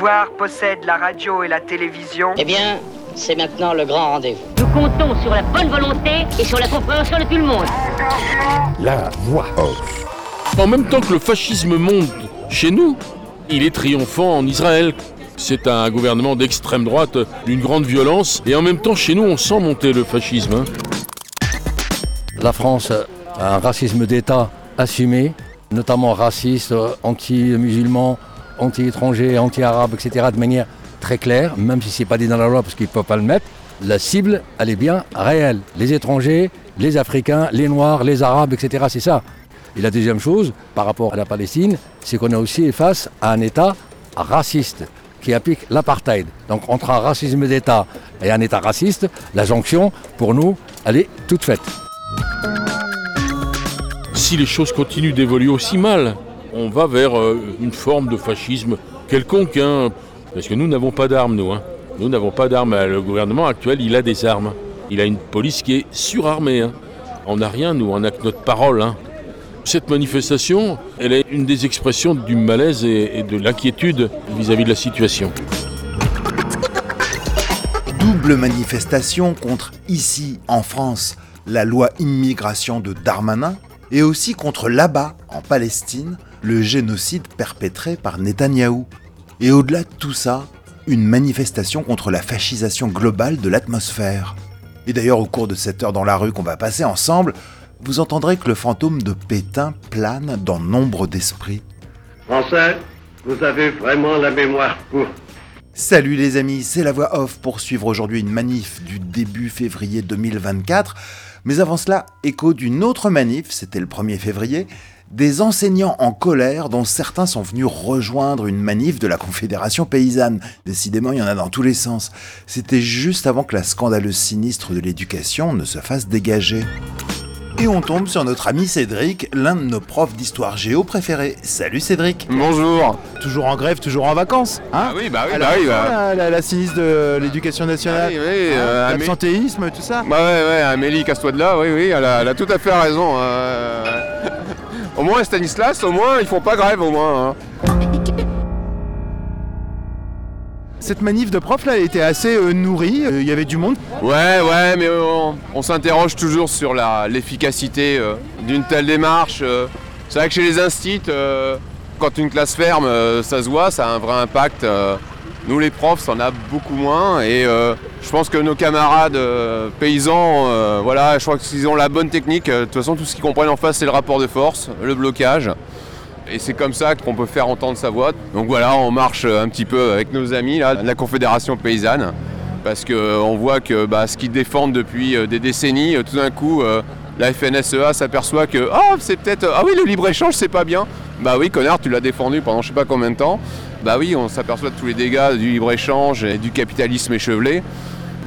pouvoir possède la radio et la télévision. Eh bien, c'est maintenant le grand rendez-vous. Nous comptons sur la bonne volonté et sur la compréhension de tout le monde. La voix off. En même temps que le fascisme monte chez nous, il est triomphant en Israël. C'est un gouvernement d'extrême droite d'une grande violence et en même temps chez nous on sent monter le fascisme. hein. La France a un racisme d'État assumé, notamment raciste, anti-musulman, anti-étranger, anti-arabe, etc., de manière très claire, même si ce n'est pas dit dans la loi parce qu'ils ne peuvent pas le mettre. La cible, elle est bien réelle. Les étrangers, les Africains, les Noirs, les Arabes, etc., c'est ça. Et la deuxième chose, par rapport à la Palestine, c'est qu'on est aussi face à un État raciste qui applique l'apartheid. Donc entre un racisme d'État et un État raciste, la jonction, pour nous, elle est toute faite. Si les choses continuent d'évoluer aussi mal, on va vers euh, une forme de fascisme quelconque. hein. parce que nous n'avons pas d'armes, nous. hein. Nous n'avons pas d'armes. Euh, Le gouvernement actuel, il a des armes. Il a une police qui est surarmée. hein. On n'a rien, nous, on n'a que notre parole. Cette manifestation, elle est une des expressions du malaise et de l'inquiétude vis-à-vis de la situation. Double manifestation contre, ici, en France, la loi immigration de Darmanin, et aussi contre là-bas, en Palestine, le génocide perpétré par Netanyahou. Et au-delà de tout ça, une manifestation contre la fascisation globale de l'atmosphère. Et d'ailleurs, au cours de cette heure dans la rue qu'on va passer ensemble, vous entendrez que le fantôme de Pétain plane dans nombre d'esprits. Français, vous avez vraiment la mémoire. Salut les amis, c'est la voix off pour suivre aujourd'hui une manif du début février 2024. Mais avant cela, écho d'une autre manif, c'était le 1er février, des enseignants en colère dont certains sont venus rejoindre une manif de la Confédération paysanne. Décidément, il y en a dans tous les sens. C'était juste avant que la scandaleuse sinistre de l'éducation ne se fasse dégager. Et on tombe sur notre ami Cédric, l'un de nos profs d'histoire géo préférés. Salut Cédric Bonjour. Toujours en grève, toujours en vacances. Hein Ah oui, bah oui, bah oui. bah. la, la- la sinistre de l'éducation nationale, Ah oui, oui, euh, hein, Amé- l'absentéisme, tout ça. Bah ouais, ouais, Amélie, casse-toi de là, oui, oui, elle a, elle a tout à fait raison. euh. au moins, Stanislas, au moins, ils font pas grève, au moins. hein. Cette manif de profs là était assez euh, nourrie, euh, il y avait du monde. Ouais, ouais, mais on, s'interroge toujours sur l'efficacité euh, d'une telle démarche. C'est vrai que chez les instits, quand une classe ferme, ça se voit, ça a un vrai impact. Nous, les profs, ça en a beaucoup moins. Et je pense que nos camarades paysans, voilà, je crois qu'ils ont la bonne technique. De toute façon, tout ce qu'ils comprennent en face, c'est le rapport de force, le blocage. Et c'est comme ça qu'on peut faire entendre sa voix. Donc voilà, on marche un petit peu avec nos amis là, de la Confédération paysanne. Parce qu'on voit que bah, ce qu'ils défendent depuis euh, des décennies, euh, tout d'un coup, euh, la FNSEA s'aperçoit que ah, c'est peut-être. Ah oui, le libre-échange, c'est pas bien. Bah oui, connard, tu l'as défendu pendant je sais pas combien de temps. Bah oui, on s'aperçoit de tous les dégâts du libre-échange et du capitalisme échevelé.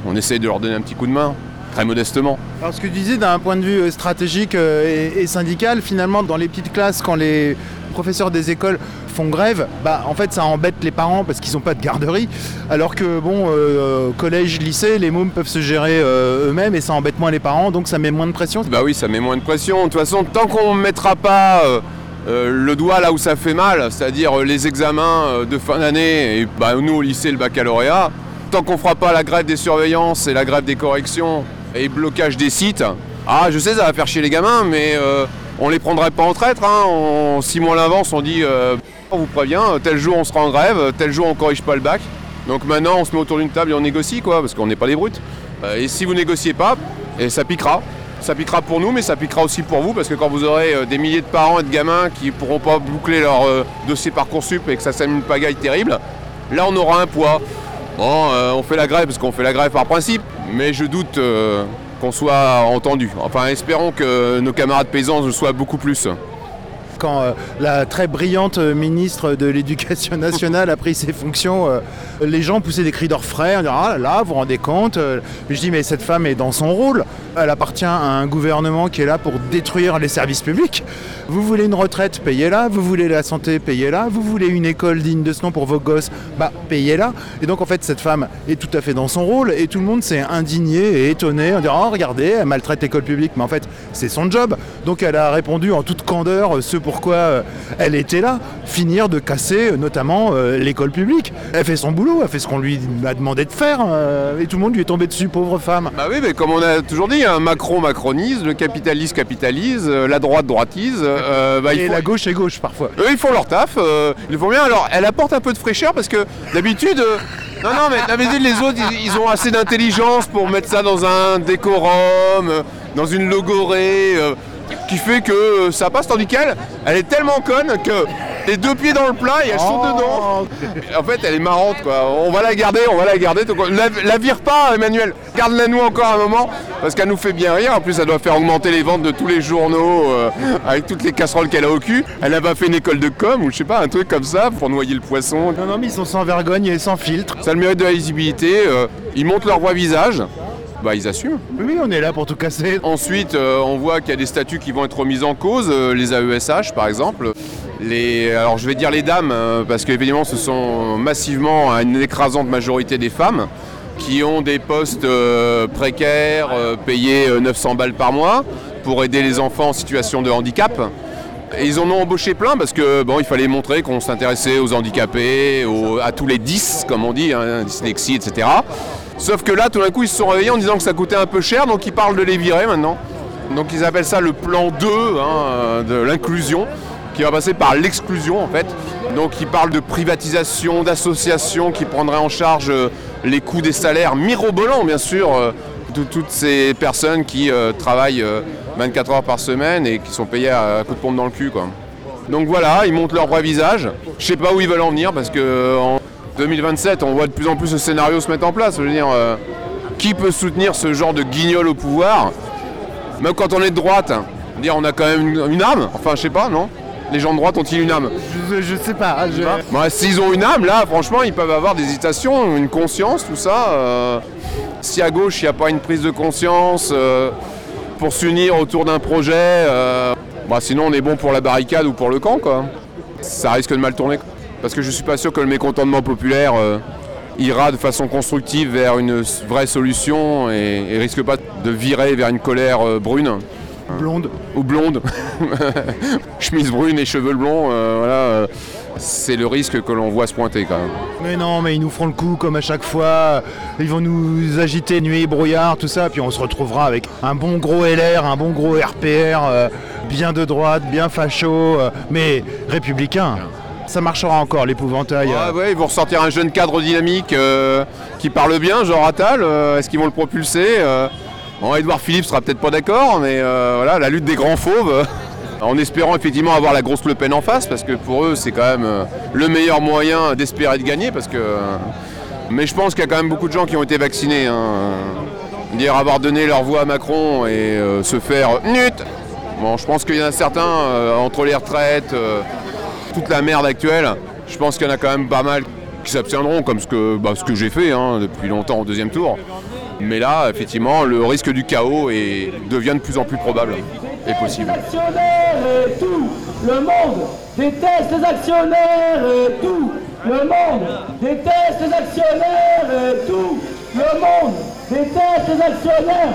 On essaye de leur donner un petit coup de main, très modestement. Alors ce que tu disais d'un point de vue euh, stratégique euh, et, et syndical, finalement dans les petites classes, quand les professeurs des écoles font grève, bah en fait ça embête les parents parce qu'ils n'ont pas de garderie, alors que bon, euh, collège, lycée, les mômes peuvent se gérer euh, eux-mêmes et ça embête moins les parents, donc ça met moins de pression. Bah oui, ça met moins de pression. De toute façon, tant qu'on ne mettra pas euh, le doigt là où ça fait mal, c'est-à-dire les examens de fin d'année, et bah, nous au lycée le baccalauréat, tant qu'on fera pas la grève des surveillances et la grève des corrections et blocage des sites, ah je sais ça va faire chier les gamins, mais euh, on les prendrait pas en traître. Hein. Six mois à l'avance, on dit euh, on vous prévient, tel jour on sera en grève, tel jour on corrige pas le bac. Donc maintenant on se met autour d'une table et on négocie quoi, parce qu'on n'est pas des brutes. Euh, et si vous négociez pas, et ça piquera. Ça piquera pour nous, mais ça piquera aussi pour vous, parce que quand vous aurez des milliers de parents et de gamins qui pourront pas boucler leur dossier Parcoursup et que ça s'amène une pagaille terrible, là on aura un poids. Bon, euh, on fait la grève parce qu'on fait la grève par principe, mais je doute euh, qu'on soit entendu. Enfin, espérons que nos camarades paysans le soient beaucoup plus. Quand euh, la très brillante ministre de l'Éducation nationale a pris ses fonctions, euh, les gens poussaient des cris d'orfraie en disant Ah là vous vous rendez compte euh, Je dis Mais cette femme est dans son rôle. Elle appartient à un gouvernement qui est là pour détruire les services publics. Vous voulez une retraite, payez-la. Vous voulez la santé, payez-la. Vous voulez une école digne de ce nom pour vos gosses, bah payez-la. Et donc en fait, cette femme est tout à fait dans son rôle et tout le monde s'est indigné et étonné en disant Oh, regardez, elle maltraite l'école publique. Mais en fait, c'est son job. Donc elle a répondu en toute candeur, ce pourquoi euh, elle était là, finir de casser euh, notamment euh, l'école publique. Elle fait son boulot, elle fait ce qu'on lui a demandé de faire, et tout le monde lui est tombé dessus, pauvre femme. Bah oui, mais comme on a toujours dit, hein, Macron macronise, le capitaliste capitalise, la droite droitise. euh, bah, Et faut- la gauche est gauche parfois. Eux, ils font leur taf, euh, ils font bien. Alors, elle apporte un peu de fraîcheur parce que d'habitude. euh, non, non, mais d'habitude, les autres, ils, ils ont assez d'intelligence pour mettre ça dans un décorum, dans une logorée, qui fait que euh, ça passe. Tandis qu'elle, elle est tellement conne que les deux pieds dans le plat et elle saute dedans. En fait, elle est marrante, quoi. On va la garder, on va la garder. Donc, la, la vire pas, Emmanuel. Garde-la nous encore un moment parce qu'elle nous fait bien rire. En plus, ça doit faire augmenter les ventes de tous les journaux euh, avec toutes les casseroles qu'elle a au cul. Elle a pas fait une école de com ou je sais pas, un truc comme ça pour noyer le poisson. Non, non, mais ils sont sans vergogne et sans filtre. Ça a le mérite de la lisibilité. euh, ils montrent leur vrai visage. Bah, ils assument. Oui, on est là pour tout casser. Ensuite, euh, on voit qu'il y a des statuts qui vont être remis en cause, euh, les AESH par exemple. Les, alors je vais dire les dames, euh, parce qu'évidemment ce sont massivement une écrasante majorité des femmes qui ont des postes précaires, payés euh, 900 balles par mois, pour aider les enfants en situation de handicap. Et ils en ont embauché plein parce que bon, il fallait montrer qu'on s'intéressait aux handicapés, aux- à tous les 10, comme on dit, hein, dyslexie, etc. Sauf que là, tout d'un coup, ils se sont réveillés en disant que ça coûtait un peu cher, donc ils parlent de les virer maintenant. Donc ils appellent ça le plan 2 hein, de l'inclusion, qui va passer par l'exclusion en fait. Donc ils parlent de privatisation, d'associations qui prendraient en charge euh, les coûts des salaires mirobolants, bien sûr, euh, de toutes ces personnes qui euh, travaillent euh, 24 heures par semaine et qui sont payées à, à coup de pompe dans le cul. Quoi. Donc voilà, ils montrent leur vrai visage. Je sais pas où ils veulent en venir parce que euh, 2027, on voit de plus en plus ce scénario se mettre en place. Je veux dire, euh, qui peut soutenir ce genre de guignol au pouvoir? Même quand on est de droite, hein, dire on a quand même une, une âme. Enfin, je sais pas, non? Les gens de droite ont-ils une âme? Je, je sais pas. je- Bah, S'ils ont une âme, là, franchement, ils peuvent avoir des hésitations, une conscience, tout ça. euh, si à gauche, il n'y a pas une prise de conscience euh, pour s'unir autour d'un projet, euh, bah, sinon on est bon pour la barricade ou pour le camp, quoi. Ça risque de mal tourner. Parce que je suis pas sûr que le mécontentement populaire euh, ira de façon constructive vers une vraie solution et, et risque pas de virer vers une colère euh, brune. Blonde. Ou blonde. Chemise brune et cheveux blonds, euh, voilà. c'est le risque que l'on voit se pointer quand même. Mais non, mais ils nous feront le coup comme à chaque fois. Ils vont nous agiter nuit et brouillard, tout ça. Puis on se retrouvera avec un bon gros LR, un bon gros RPR, euh, bien de droite, bien facho, euh, mais républicain. Ça marchera encore, l'épouvantail. euh. Ouais, ils vont ressortir un jeune cadre dynamique euh, qui parle bien, genre Attal. euh, Est-ce qu'ils vont le propulser Bon, Edouard Philippe sera peut-être pas d'accord, mais voilà, la lutte des grands fauves. en espérant effectivement avoir la grosse Le Pen en face, parce que pour eux, c'est quand même le meilleur moyen d'espérer de gagner. Parce que, mais je pense qu'il y a quand même beaucoup de gens qui ont été vaccinés. hein. Dire avoir donné leur voix à Macron et euh, se faire nut. Bon, je pense qu'il y en a certains, euh, entre les retraites, euh, toute la merde actuelle, je pense qu'il y en a quand même pas mal qui s'abstiendront, comme ce que, bah, ce que j'ai fait hein, depuis longtemps au deuxième tour. Mais là, effectivement, le risque du chaos est- devient de plus en plus probable et possible. actionnaires et tout le monde déteste les actionnaires et tout le monde déteste les actionnaires et tout le monde déteste les actionnaires.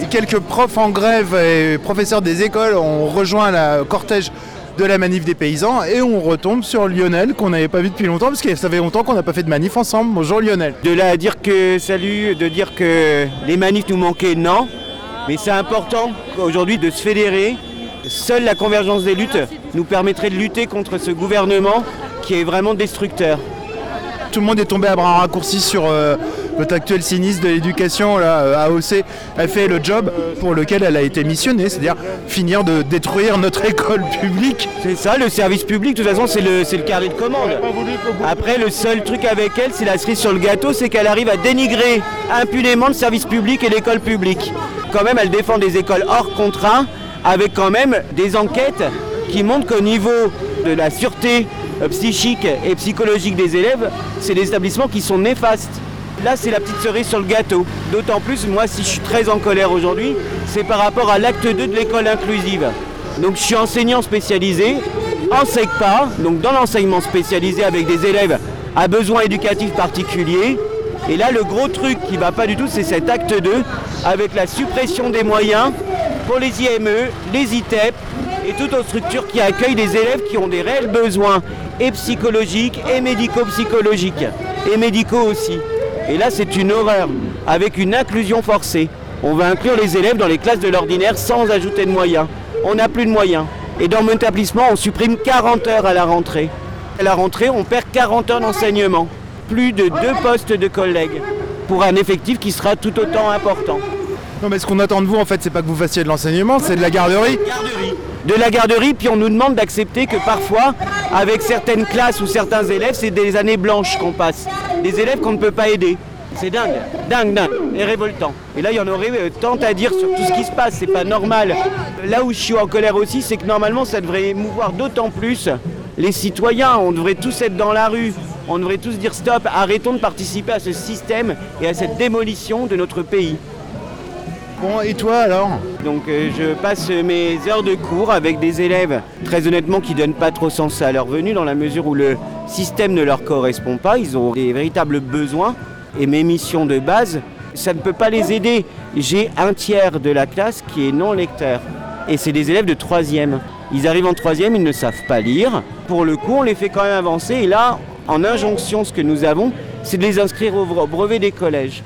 Et quelques profs en grève et professeurs des écoles ont rejoint le cortège de la manif des paysans et on retombe sur Lionel qu'on n'avait pas vu depuis longtemps parce que ça fait longtemps qu'on n'a pas fait de manif ensemble. Bonjour Lionel. De là à dire que salut, de dire que les manifs nous manquaient, non. Mais c'est important aujourd'hui de se fédérer. Seule la convergence des luttes nous permettrait de lutter contre ce gouvernement qui est vraiment destructeur. Tout le monde est tombé à bras raccourcis sur euh, votre actuel sinistre de l'éducation, là, euh, AOC. Elle fait le job pour lequel elle a été missionnée, c'est-à-dire finir de détruire notre école publique. C'est ça, le service public, de toute façon, c'est le, le de commande. Après, le seul truc avec elle, c'est la cerise sur le gâteau, c'est qu'elle arrive à dénigrer impunément le service public et l'école publique. Quand même, elle défend des écoles hors contrat, avec quand même des enquêtes qui montrent qu'au niveau de la sûreté euh, psychique et psychologique des élèves, c'est des établissements qui sont néfastes. Là, c'est la petite cerise sur le gâteau. D'autant plus, moi, si je suis très en colère aujourd'hui, c'est par rapport à l'acte 2 de l'école inclusive. Donc, je suis enseignant spécialisé en SECPA, donc dans l'enseignement spécialisé avec des élèves à besoins éducatifs particuliers. Et là, le gros truc qui va pas du tout, c'est cet acte 2 avec la suppression des moyens pour les IME, les ITEP et toute autre structure qui accueille des élèves qui ont des réels besoins, et psychologiques, et médico-psychologiques, et médicaux aussi. Et là, c'est une horreur, avec une inclusion forcée. On va inclure les élèves dans les classes de l'ordinaire sans ajouter de moyens. On n'a plus de moyens. Et dans mon établissement, on supprime 40 heures à la rentrée. À la rentrée, on perd 40 heures d'enseignement. Plus de deux postes de collègues pour un effectif qui sera tout autant important. Non mais ce qu'on attend de vous en fait c'est pas que vous fassiez de l'enseignement, c'est de la garderie. De la garderie, puis on nous demande d'accepter que parfois, avec certaines classes ou certains élèves, c'est des années blanches qu'on passe. Des élèves qu'on ne peut pas aider. C'est dingue, dingue, dingue, et révoltant. Et là, il y en aurait euh, tant à dire sur tout ce qui se passe, c'est pas normal. Là où je suis en colère aussi, c'est que normalement, ça devrait émouvoir d'autant plus les citoyens. On devrait tous être dans la rue. On devrait tous dire stop, arrêtons de participer à ce système et à cette démolition de notre pays. Bon, et toi alors Donc euh, je passe mes heures de cours avec des élèves, très honnêtement, qui donnent pas trop sens à leur venue, dans la mesure où le système ne leur correspond pas. Ils ont des véritables besoins. Et mes missions de base, ça ne peut pas les aider. J'ai un tiers de la classe qui est non lecteur. Et c'est des élèves de troisième. Ils arrivent en troisième, ils ne savent pas lire. Pour le coup, on les fait quand même avancer. Et là, en injonction, ce que nous avons, c'est de les inscrire au brevet des collèges.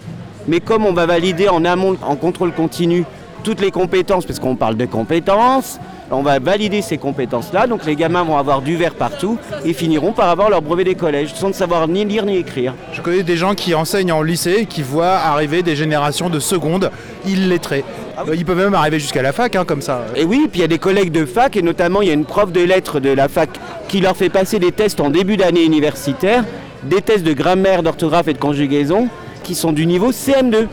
Mais comme on va valider en amont, en contrôle continu, toutes les compétences, parce qu'on parle de compétences, on va valider ces compétences-là, donc les gamins vont avoir du verre partout et finiront par avoir leur brevet des collèges, sans ne savoir ni lire ni écrire. Je connais des gens qui enseignent en lycée et qui voient arriver des générations de secondes illettrés. Euh, Ils peuvent même arriver jusqu'à la fac, hein, comme ça. Et oui, puis il y a des collègues de fac, et notamment il y a une prof de lettres de la fac qui leur fait passer des tests en début d'année universitaire, des tests de grammaire, d'orthographe et de conjugaison, qui sont du niveau CM2,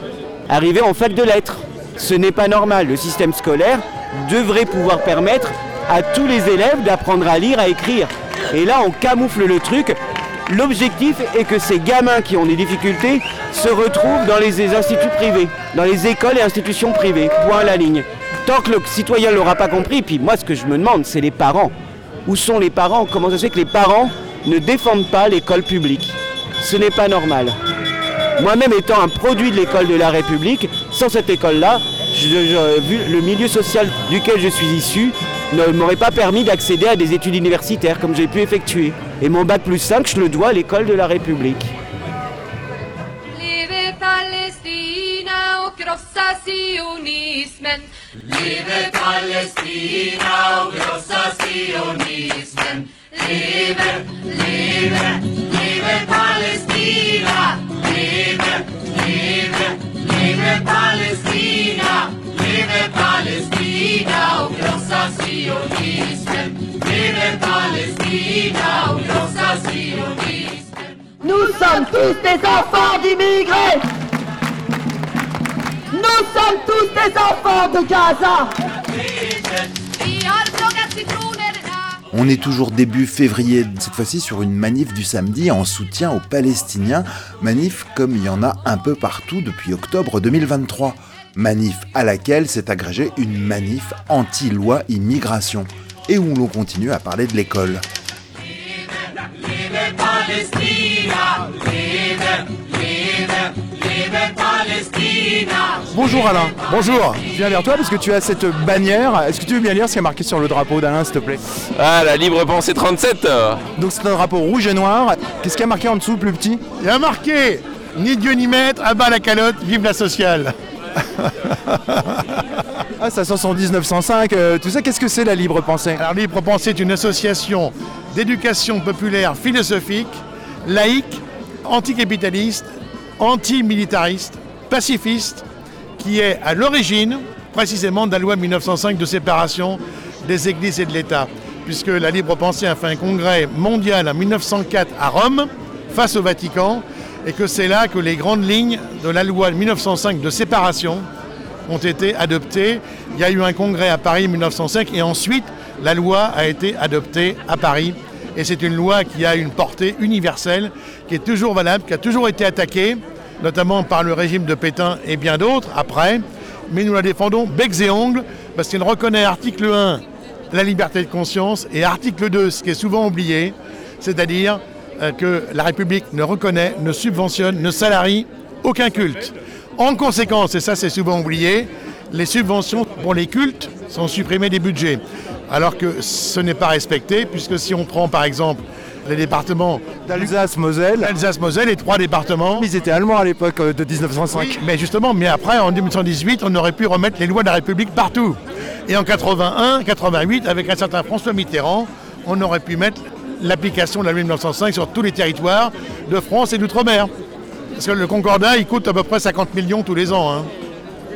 arrivés en fac de lettres. Ce n'est pas normal. Le système scolaire devrait pouvoir permettre à tous les élèves d'apprendre à lire, à écrire. Et là, on camoufle le truc. L'objectif est que ces gamins qui ont des difficultés se retrouvent dans les instituts privés, dans les écoles et institutions privées. Point à la ligne. Tant que le citoyen ne l'aura pas compris, puis moi ce que je me demande, c'est les parents. Où sont les parents? Comment ça se fait que les parents ne défendent pas l'école publique? Ce n'est pas normal. Moi-même étant un produit de l'école de la République, sans cette école-là, le milieu social duquel je suis issu, ne m'aurait pas permis d'accéder à des études universitaires comme j'ai pu effectuer. Et mon bac plus 5, je le dois à l'école de la République. Leve Palestina. Leve, leve, leve Palestina. Leve Palestina. Krossa sionismen. Leve Palestina och krossa sionismen. Nous sommes tous des enfants d'immigrés Nous sommes tous des enfants de Gaza On est toujours début février, cette fois-ci sur une manif du samedi en soutien aux Palestiniens, manif comme il y en a un peu partout depuis octobre 2023. Manif à laquelle s'est agrégée une manif anti-loi immigration, et où l'on continue à parler de l'école. Bonjour Alain. Bonjour. Je viens vers toi parce que tu as cette bannière. Est-ce que tu veux bien lire ce qui est marqué sur le drapeau d'Alain, s'il te plaît? Ah, la libre pensée 37 Donc c'est un drapeau rouge et noir. Qu'est-ce qu'il y a marqué en dessous, plus petit? Il y a marqué Ni Dieu ni maître, à bas la calotte, vive la sociale. Ah, ça sent son 1905. euh, tu sais, qu'est-ce que c'est la libre pensée? Alors Libre Pensée est une association d'éducation populaire philosophique, laïque, anticapitaliste, antimilitariste, pacifiste, qui est à l'origine précisément de la loi 1905 de séparation des églises et de l'État. Puisque la Libre Pensée a fait un congrès mondial en 1904 à Rome, face au Vatican, et que c'est là que les grandes lignes de la loi 1905 de séparation ont été adoptées. Il y a eu un congrès à Paris en 1905 et ensuite la loi a été adoptée à Paris. Et c'est une loi qui a une portée universelle, qui est toujours valable, qui a toujours été attaquée, notamment par le régime de Pétain et bien d'autres après. Mais nous la défendons becs et ongles parce qu'elle reconnaît article 1 la liberté de conscience et article 2, ce qui est souvent oublié, c'est-à-dire euh, que la République ne reconnaît, ne subventionne, ne salarie aucun culte. En conséquence, et ça c'est souvent oublié, les subventions pour les cultes sont supprimées des budgets. Alors que ce n'est pas respecté, puisque si on prend par exemple les départements d'Alsace-Moselle, Alsace-Moselle, les trois départements. Ils étaient allemands à l'époque euh, de 1905. Oui, mais justement, mais après, en 1918, on aurait pu remettre les lois de la République partout. Et en 81, 88, avec un certain François Mitterrand, on aurait pu mettre l'application de la loi de 1905 sur tous les territoires de France et d'outre-mer. Parce que le Concordat, il coûte à peu près 50 millions tous les ans. hein.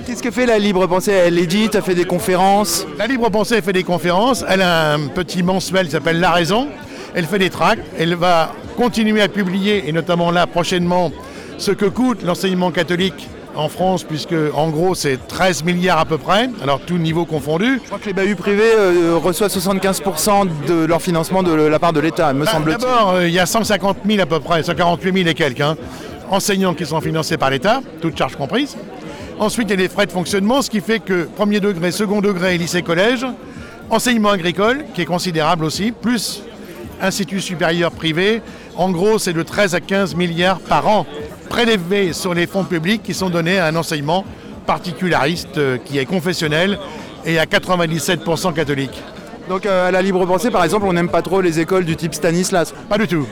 Qu'est-ce que fait la Libre Pensée? Elle édite, elle fait des conférences? La Libre Pensée fait des conférences. Elle a un petit mensuel qui s'appelle La Raison. Elle fait des tracts. Elle va continuer à publier, et notamment là prochainement, ce que coûte l'enseignement catholique en France, puisque en gros c'est 13 milliards à peu près, alors tout niveau confondu. Je crois que les bahuts privés euh, reçoivent 75% de leur financement de la part de l'État, me Bah, semble-t-il. D'abord, euh, il y a 150 000 à peu près, 148 000 et quelques hein, enseignants qui sont financés par l'État, toutes charges comprises. Ensuite, il y a les frais de fonctionnement, ce qui fait que premier degré, second degré, lycée-collège, enseignement agricole, qui est considérable aussi, plus institut supérieur privé, en gros, c'est de 13 à 15 milliards par an prélevés sur les fonds publics qui sont donnés à un enseignement particulariste euh, qui est confessionnel et à 97% catholique. Donc euh, à la Libre Pensée, par exemple, on n'aime pas trop les écoles du type Stanislas. Pas du tout.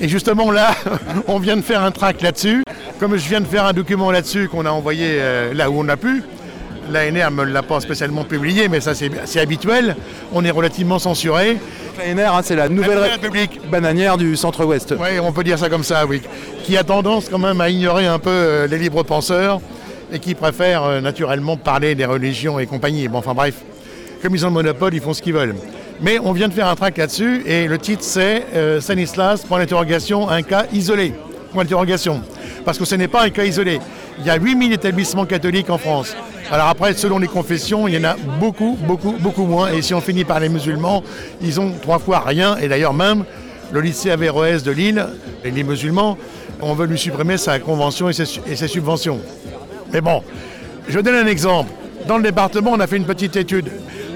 Et justement là, on vient de faire un tract là-dessus. Comme je viens de faire un document là-dessus qu'on a envoyé euh, là où on a pu, l'ANR ne me l'a pas spécialement publié, mais ça c'est habituel. On est relativement censuré. L'ANR, hein, c'est la nouvelle République bananière du centre-ouest. Oui, on peut dire ça comme ça, oui. Qui a tendance quand même à ignorer un peu euh, les libres penseurs et qui préfère euh, naturellement parler des religions et compagnie. Bon, enfin bref, comme ils ont le monopole, ils font ce qu'ils veulent. Mais on vient de faire un tract là-dessus et le titre c'est euh, Stanislas, point d'interrogation, un cas isolé. Point d'interrogation. Parce que ce n'est pas un cas isolé. Il y a 8000 établissements catholiques en France. Alors après, selon les confessions, il y en a beaucoup, beaucoup, beaucoup moins. Et si on finit par les musulmans, ils ont trois fois rien. Et d'ailleurs même, le lycée Averroès de Lille, les musulmans, on veut lui supprimer sa convention et ses, su- et ses subventions. Mais bon, je donne un exemple. Dans le département, on a fait une petite étude.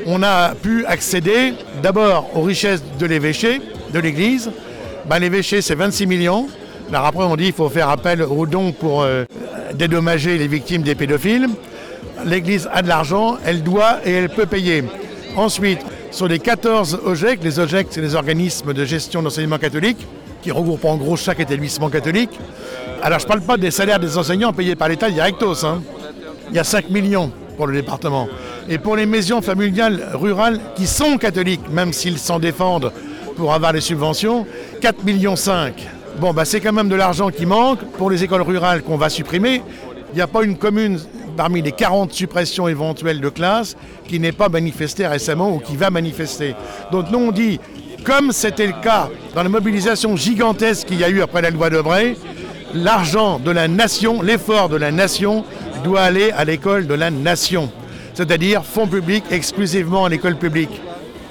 On a pu accéder d'abord aux richesses de l'évêché, de l'Église. Ben, l'évêché, c'est 26 millions. Alors après, on dit qu'il faut faire appel aux dons pour euh, dédommager les victimes des pédophiles. L'Église a de l'argent, elle doit et elle peut payer. Ensuite, sur les 14 OGEC, les OGEC, c'est les organismes de gestion d'enseignement catholique, qui regroupent en gros chaque établissement catholique. Alors, je ne parle pas des salaires des enseignants payés par l'État directos. hein. Il y a 5 millions pour le département. Et pour les maisons familiales rurales qui sont catholiques, même s'ils s'en défendent pour avoir les subventions, 4 millions 5. Bon, bah, c'est quand même de l'argent qui manque pour les écoles rurales qu'on va supprimer. Il n'y a pas une commune parmi les 40 suppressions éventuelles de classes qui n'est pas manifestée récemment ou qui va manifester. Donc nous on dit, comme c'était le cas dans la mobilisation gigantesque qu'il y a eu après la loi Debray, l'argent de la nation, l'effort de la nation doit aller à l'école de la nation. C'est-à-dire fonds publics exclusivement à l'école publique.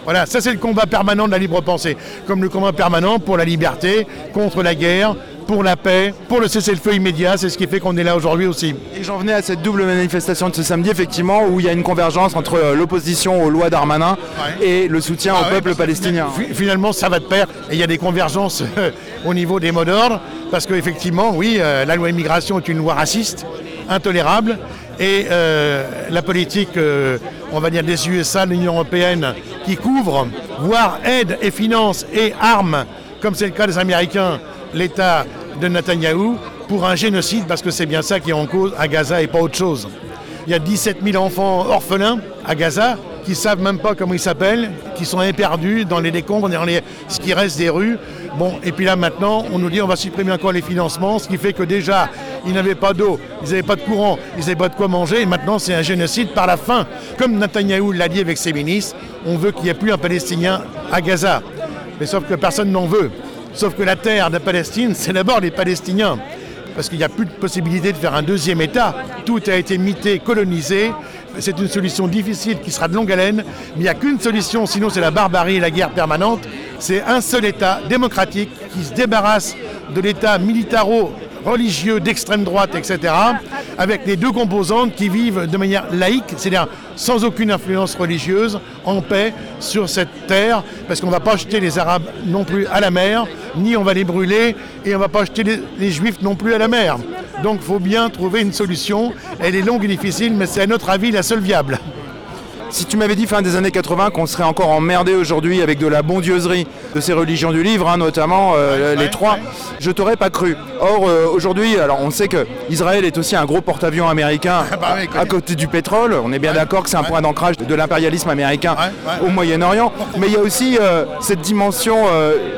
Voilà, ça c'est le combat permanent de la libre pensée, comme le combat permanent pour la liberté, contre la guerre, pour la paix, pour le cessez-le-feu immédiat, c'est ce qui fait qu'on est là aujourd'hui aussi. Et j'en venais à cette double manifestation de ce samedi, effectivement, où il y a une convergence entre euh, l'opposition aux lois d'Armanin et le soutien Ah au ouais, peuple palestinien. fi- Finalement, ça va de pair. Et il y a des convergences au niveau des mots d'ordre, parce qu'effectivement, oui, euh, la loi immigration est une loi raciste, intolérable, et euh, la politique, euh, on va dire, des USA, de l'Union européenne, qui couvre, voire aide et finance et arme, comme c'est le cas des Américains, l'État de Netanyahou, pour un génocide, parce que c'est bien ça qui est en cause à Gaza et pas autre chose. Il y a 17 000 enfants orphelins à Gaza qui savent même pas comment ils s'appellent, qui sont éperdus dans les décombres, dans les, ce qui reste des rues. Bon, et puis là maintenant, on nous dit on va supprimer encore les financements, ce qui fait que déjà, ils n'avaient pas d'eau, ils n'avaient pas de courant, ils n'avaient pas de quoi manger, et maintenant c'est un génocide par la faim. Comme Netanyahou l'a dit avec ses ministres, on veut qu'il n'y ait plus un Palestinien à Gaza. Mais sauf que personne n'en veut. Sauf que la terre de Palestine, c'est d'abord les Palestiniens parce qu'il n'y a plus de possibilité de faire un deuxième État. Tout a été mité, colonisé. C'est une solution difficile qui sera de longue haleine, mais il n'y a qu'une solution, sinon c'est la barbarie et la guerre permanente. C'est un seul État démocratique qui se débarrasse de l'État militaro-religieux d'extrême droite, etc., avec les deux composantes qui vivent de manière laïque, c'est-à-dire sans aucune influence religieuse, en paix sur cette terre, parce qu'on ne va pas jeter les Arabes non plus à la mer, ni on va les brûler, et on ne va pas jeter les, les Juifs non plus à la mer. Donc il faut bien trouver une solution. Elle est longue et difficile, mais c'est à notre avis la seule viable. Si tu m'avais dit fin des années 80 qu'on serait encore emmerdé aujourd'hui avec de la bondieuserie de ces religions du livre, hein, notamment euh, les trois, je t'aurais pas cru. Or euh, aujourd'hui, alors on sait que Israël est aussi un gros porte-avions américain Bah à côté du pétrole. On est bien d'accord que c'est un point d'ancrage de l'impérialisme américain au Moyen-Orient. Mais il y a aussi euh, cette dimension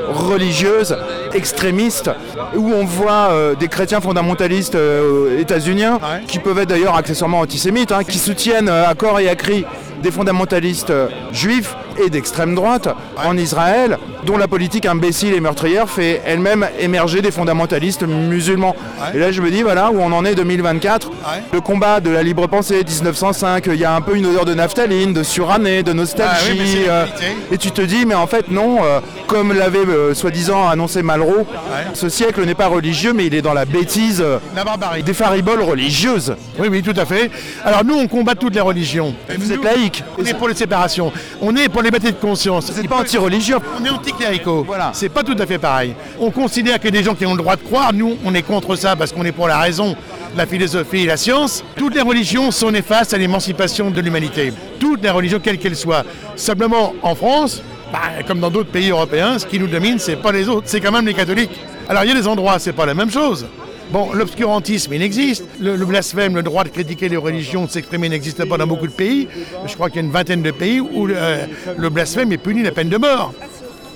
religieuse, extrémiste, où on voit euh, des chrétiens fondamentalistes euh, états-uniens, qui peuvent être d'ailleurs accessoirement antisémites, hein, qui soutiennent euh, à corps et à cri des fondamentalistes euh, juifs et d'extrême droite en Israël, dont la politique imbécile et meurtrière fait elle-même émerger des fondamentalistes musulmans. Et là, je me dis, voilà, où on en est 2024, le combat de la libre pensée, 1905, il y a un peu une odeur de naphtaline, de surannée, de nostalgie. Ah oui, mais c'est euh, et tu te dis, mais en fait, non, euh, comme l'avait euh, soi-disant annoncé Malraux, ce siècle n'est pas religieux, mais il est dans la bêtise euh, La barbarie. des fariboles religieuses. Oui, oui, tout à fait. Alors nous, on combat toutes les religions. Vous êtes laïque. On est pour les séparations. On est pour les libertés de conscience. Vous n'êtes pas anti-religieux. On est anticléricaux. Voilà. C'est pas tout à fait pareil. On considère a des gens qui ont le droit de croire. Nous, on est contre ça parce qu'on est pour la raison, la philosophie et la science. Toutes les religions sont néfastes à l'émancipation de l'humanité. Toutes les religions, quelles qu'elles soient. Simplement, en France, bah, comme dans d'autres pays européens, ce qui nous domine, c'est pas les autres, c'est quand même les catholiques. Alors il y a des endroits, c'est pas la même chose. Bon, l'obscurantisme, il existe. Le, blasphème, le droit de critiquer les religions, de s'exprimer, n'existe pas dans beaucoup de pays. Je crois qu'il y a une vingtaine de pays où le, euh, le blasphème est puni de la peine de mort.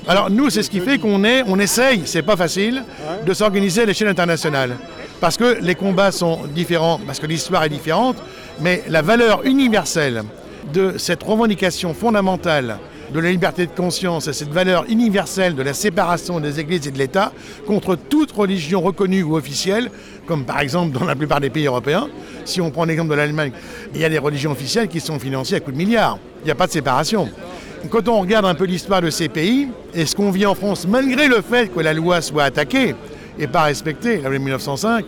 Alors nous, c'est ce qui fait qu'on est, on essaye, c'est pas facile, de s'organiser à l'échelle internationale. Parce que les combats sont différents, parce que l'histoire est différente, mais la valeur universelle de cette revendication fondamentale de la liberté de conscience et cette valeur universelle de la séparation des églises et de l'État contre toute religion reconnue ou officielle, comme par exemple dans la plupart des pays européens. Si on prend l'exemple de l'Allemagne, il y a des religions officielles qui sont financées à coups de milliards. Il n'y a pas de séparation. Quand on regarde un peu l'histoire de ces pays, et ce qu'on vit en France, malgré le fait que la loi soit attaquée et pas respectée, la loi de 1905,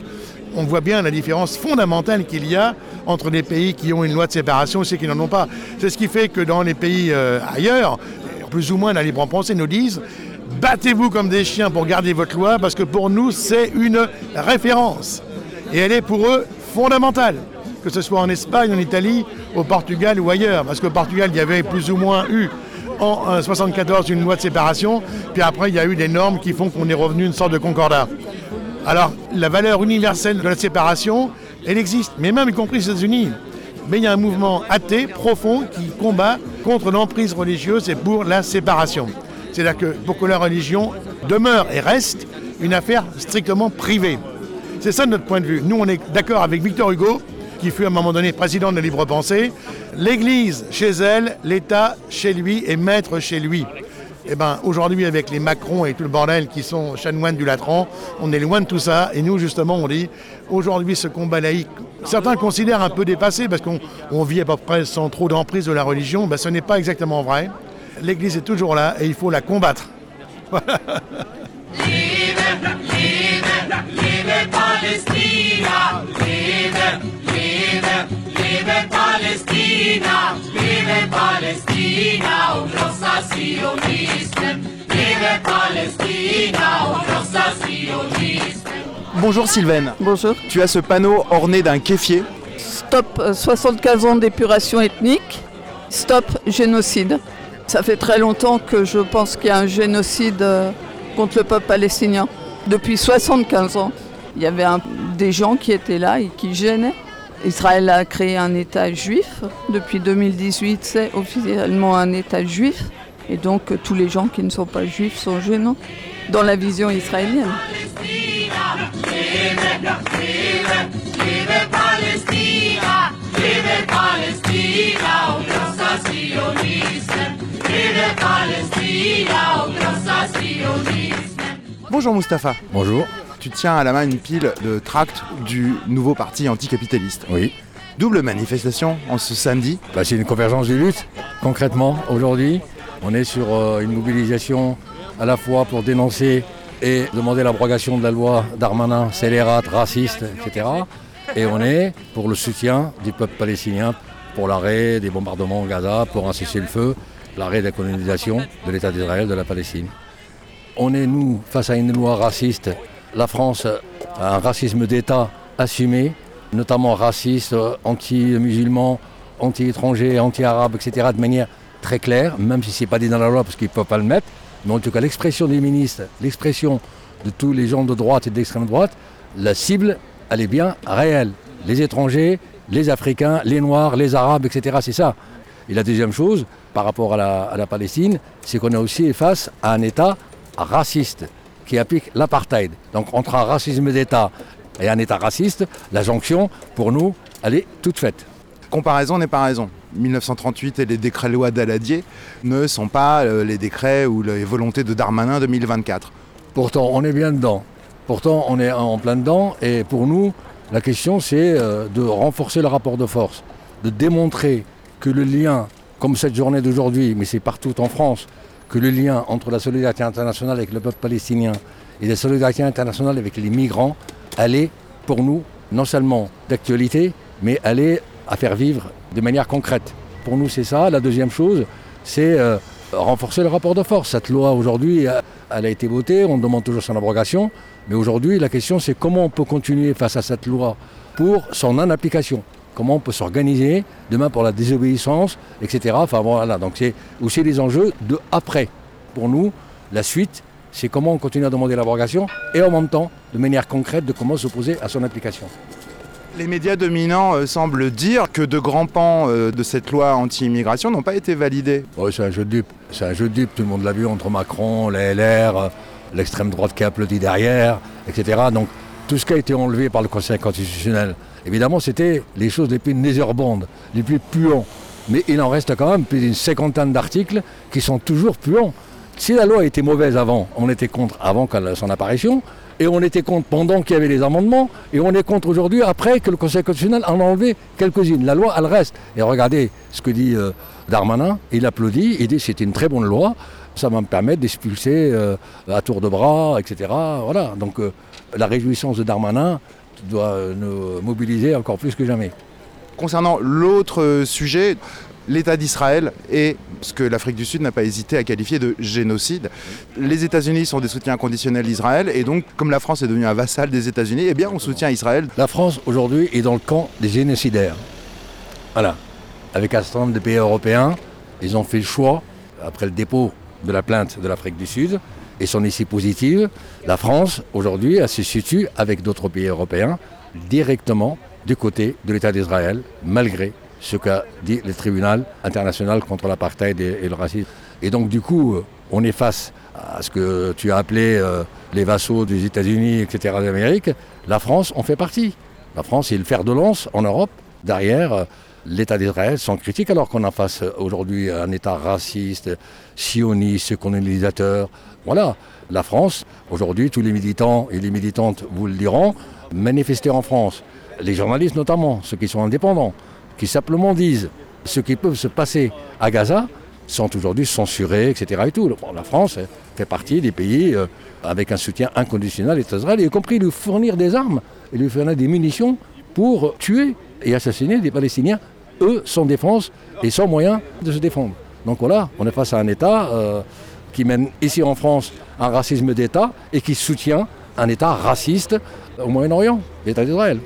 on voit bien la différence fondamentale qu'il y a entre les pays qui ont une loi de séparation et ceux qui n'en ont pas. C'est ce qui fait que dans les pays euh, ailleurs, plus ou moins la libre pensée nous disent battez-vous comme des chiens pour garder votre loi parce que pour nous c'est une référence. Et elle est pour eux fondamentale, que ce soit en Espagne, en Italie, au Portugal ou ailleurs. Parce qu'au Portugal, il y avait plus ou moins eu en 1974 une loi de séparation, puis après il y a eu des normes qui font qu'on est revenu une sorte de concordat. Alors, la valeur universelle de la séparation, elle existe, mais même y compris aux États-Unis. Mais il y a un mouvement athée profond qui combat contre l'emprise religieuse et pour la séparation. C'est-à-dire que pour que la religion demeure et reste une affaire strictement privée. C'est ça notre point de vue. Nous, on est d'accord avec Victor Hugo, qui fut à un moment donné président de la libre pensée. L'Église chez elle, l'État chez lui et maître chez lui. Eh ben, aujourd'hui, avec les Macron et tout le bordel qui sont chanoines du Latran, on est loin de tout ça. Et nous, justement, on dit, aujourd'hui, ce combat laïque, certains considèrent un peu dépassé parce qu'on on vit à peu près sans trop d'emprise de la religion. Ben, ce n'est pas exactement vrai. L'Église est toujours là et il faut la combattre. Lebe Bonjour Sylvaine. Bonjour. Tu as ce panneau orné d'un kéfier. Stop euh, 75 ans d'épuration ethnique. Stop génocide. Ça fait très longtemps que je pense qu'il y a un génocide euh, contre le peuple palestinien. Depuis 75 ans, il y avait un- des gens qui étaient là et qui gênaient. Israël a créé un État juif. Depuis 2018, c'est officiellement un État juif. Et donc, tous les gens qui ne sont pas juifs sont gênants dans la vision israélienne. Bonjour Mustapha. Bonjour. Tu tiens à la main une pile de tracts du nouveau parti anticapitaliste. Oui. Double manifestation en ce samedi. Bah, c'est une convergence de lutte. Concrètement, aujourd'hui, on est sur euh, une mobilisation à la fois pour dénoncer et demander l'abrogation de la loi Darmanin, scélérate, raciste, etc. Et on est pour le soutien du peuple palestinien, pour l'arrêt des bombardements au Gaza, pour un cessez-le-feu, l'arrêt de la colonisation de l'État d'Israël de la Palestine. On est, nous, face à une loi raciste. La France a un racisme d'État assumé, notamment raciste, anti-musulman, anti-étrangers, anti-arabes, etc. de manière très claire, même si ce n'est pas dit dans la loi parce qu'ils ne peuvent pas le mettre. Mais en tout cas, l'expression des ministres, l'expression de tous les gens de droite et d'extrême droite, la cible, elle est bien réelle. Les étrangers, les Africains, les Noirs, les Arabes, etc. C'est ça. Et la deuxième chose, par rapport à la, à la Palestine, c'est qu'on est aussi face à un État raciste qui applique l'apartheid. Donc entre un racisme d'État et un État raciste, la jonction, pour nous, elle est toute faite. Comparaison n'est pas raison. 1938 et les décrets loi d'Aladier ne sont pas euh, les décrets ou les volontés de Darmanin 2024. Pourtant, on est bien dedans. Pourtant, on est en plein dedans. Et pour nous, la question, c'est euh, de renforcer le rapport de force, de démontrer que le lien, comme cette journée d'aujourd'hui, mais c'est partout en France, que le lien entre la solidarité internationale avec le peuple palestinien et la solidarité internationale avec les migrants, est pour nous non seulement d'actualité, mais est à faire vivre de manière concrète. Pour nous, c'est ça. La deuxième chose, c'est euh, renforcer le rapport de force. Cette loi, aujourd'hui, euh, elle a été votée, on demande toujours son abrogation, mais aujourd'hui, la question, c'est comment on peut continuer face à cette loi pour son non-application. Comment on peut s'organiser demain pour la désobéissance, etc. Enfin voilà, donc c'est aussi les enjeux de après. Pour nous, la suite, c'est comment on continue à demander l'abrogation et en même temps, de manière concrète, de comment s'opposer à son application. Les médias dominants euh, semblent dire que de grands pans euh, de cette loi anti-immigration n'ont pas été validés. Oui, c'est un jeu de dupe. C'est un jeu de dupe. Tout le monde l'a vu entre Macron, les LR, euh, l'extrême droite qui a applaudi derrière, etc. Donc tout ce qui a été enlevé par le Conseil constitutionnel, évidemment, c'était les choses les plus néserbandes, les plus puants. Mais il en reste quand même plus d'une cinquantaine d'articles qui sont toujours puants. Si la loi était mauvaise avant, on était contre avant son apparition, et on était contre pendant qu'il y avait les amendements, et on est contre aujourd'hui après que le Conseil constitutionnel en a enlevé quelques-unes. La loi, elle reste. Et regardez ce que dit euh, Darmanin, il applaudit, il dit c'est une très bonne loi, ça va me permettre d'expulser euh, à tour de bras, etc. Voilà, donc euh, la réjouissance de Darmanin doit nous mobiliser encore plus que jamais. Concernant l'autre sujet, l'État d'Israël et ce que l'Afrique du Sud n'a pas hésité à qualifier de génocide. Les États-Unis sont des soutiens inconditionnels d'Israël et donc comme la France est devenue un vassal des États-Unis, eh bien on soutient Israël. La France aujourd'hui est dans le camp des génocidaires. Voilà. Avec un certain nombre de pays européens, ils ont fait le choix, après le dépôt de la plainte de l'Afrique du Sud, et son issue positive, la France aujourd'hui elle se situe avec d'autres pays européens directement du côté de l'État d'Israël, malgré ce qu'a dit le tribunal international contre l'apartheid et, le racisme. Et donc du coup, on est face à ce que tu as appelé euh, les vassaux des États-Unis, etc., d'Amérique. La France en fait partie. La France est le fer de lance en Europe, derrière euh, l'État d'Israël, sans critique, alors qu'on a face aujourd'hui un État raciste, sioniste, colonisateur. Voilà, la France, aujourd'hui, tous les militants et les militantes vous le diront, manifester en France. Les journalistes notamment, ceux qui sont indépendants, qui simplement disent ce qui peut se passer à Gaza sont aujourd'hui censurés, etc. Et tout. La France fait partie des pays euh, avec un soutien inconditionnel à Israël, y compris lui fournir des armes et lui fournir des munitions pour tuer et assassiner des Palestiniens, eux, sans défense et sans moyen de se défendre. Donc voilà, on est face à un État euh, qui mène ici en France un racisme d'État et qui soutient un État raciste au Moyen-Orient, l'État d'Israël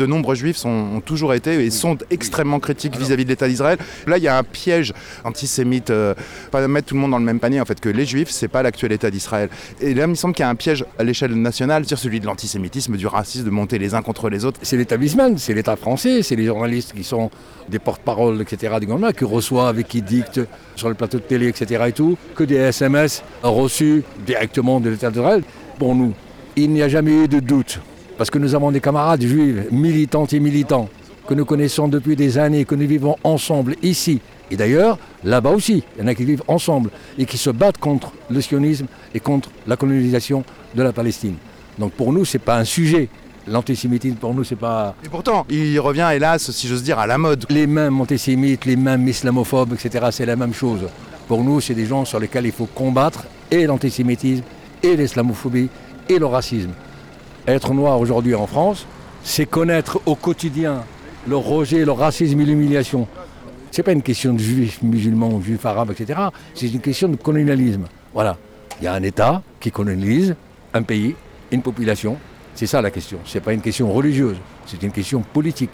de nombreux juifs sont, ont toujours été et sont extrêmement critiques vis-à-vis -vis de l'État d'Israël. Là, il y a un piège antisémite, euh, pas mettre tout le monde dans le même panier, en fait, que les juifs, c'est pas l'actuel État d'Israël. Et là, il me semble qu'il y a un piège à l'échelle nationale sur celui de l'antisémitisme, du racisme, de monter les uns contre les autres. C'est l'établissement, c'est l'État français, c'est les journalistes qui sont des porte-paroles, etc., du gouvernement, qui reçoivent et qui dictent sur le plateau de télé, etc., et tout, que des SMS reçus directement de l'État d'Israël. Pour nous, il n'y a jamais eu de doute parce que nous avons des camarades juifs, militantes et militants, que nous connaissons depuis des années, que nous vivons ensemble ici. Et d'ailleurs, là-bas aussi, il y en a qui vivent ensemble et qui se battent contre le sionisme et contre la colonisation de la Palestine. Donc pour nous, ce n'est pas un sujet. L'antisémitisme, pour nous, c'est pas. Et pourtant, il revient, hélas, si j'ose dire, à la mode. Les mêmes antisémites, les mêmes islamophobes, etc., c'est la même chose. Pour nous, c'est des gens sur lesquels il faut combattre et l'antisémitisme, et l'islamophobie, et le racisme. Être noir aujourd'hui en France, c'est connaître au quotidien le rejet, le racisme et l'humiliation. Ce n'est pas une question de juifs musulmans, juifs arabes, etc. C'est une question de colonialisme. Voilà. Il y a un État qui colonise un pays, une population. C'est ça la question. Ce n'est pas une question religieuse, c'est une question politique.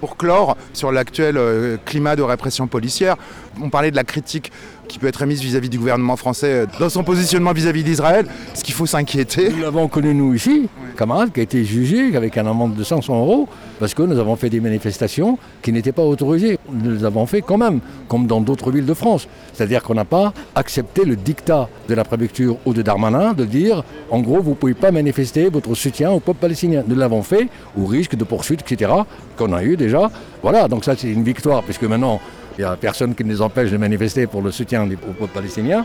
Pour clore sur l'actuel euh, climat de répression policière, on parlait de la critique qui peut être émise vis-à-vis du gouvernement français euh, dans son positionnement vis-à-vis d'Israël. Est-ce qu'il faut s'inquiéter Nous l'avons connu nous ici, camarade, qui a été jugé avec un amende de 500 euros parce que nous avons fait des manifestations qui n'étaient pas autorisées. Nous les avons fait quand même, comme dans d'autres villes de France. C'est-à-dire qu'on n'a pas accepté le dictat de la préfecture ou de Darmanin de dire, en gros, vous ne pouvez pas manifester votre soutien au peuple palestinien. Nous l'avons fait, au risque de poursuites, etc., qu'on a eu déjà. Voilà, donc ça c'est une victoire, puisque maintenant, il n'y a personne qui nous empêche de manifester pour le soutien au peuple palestinien.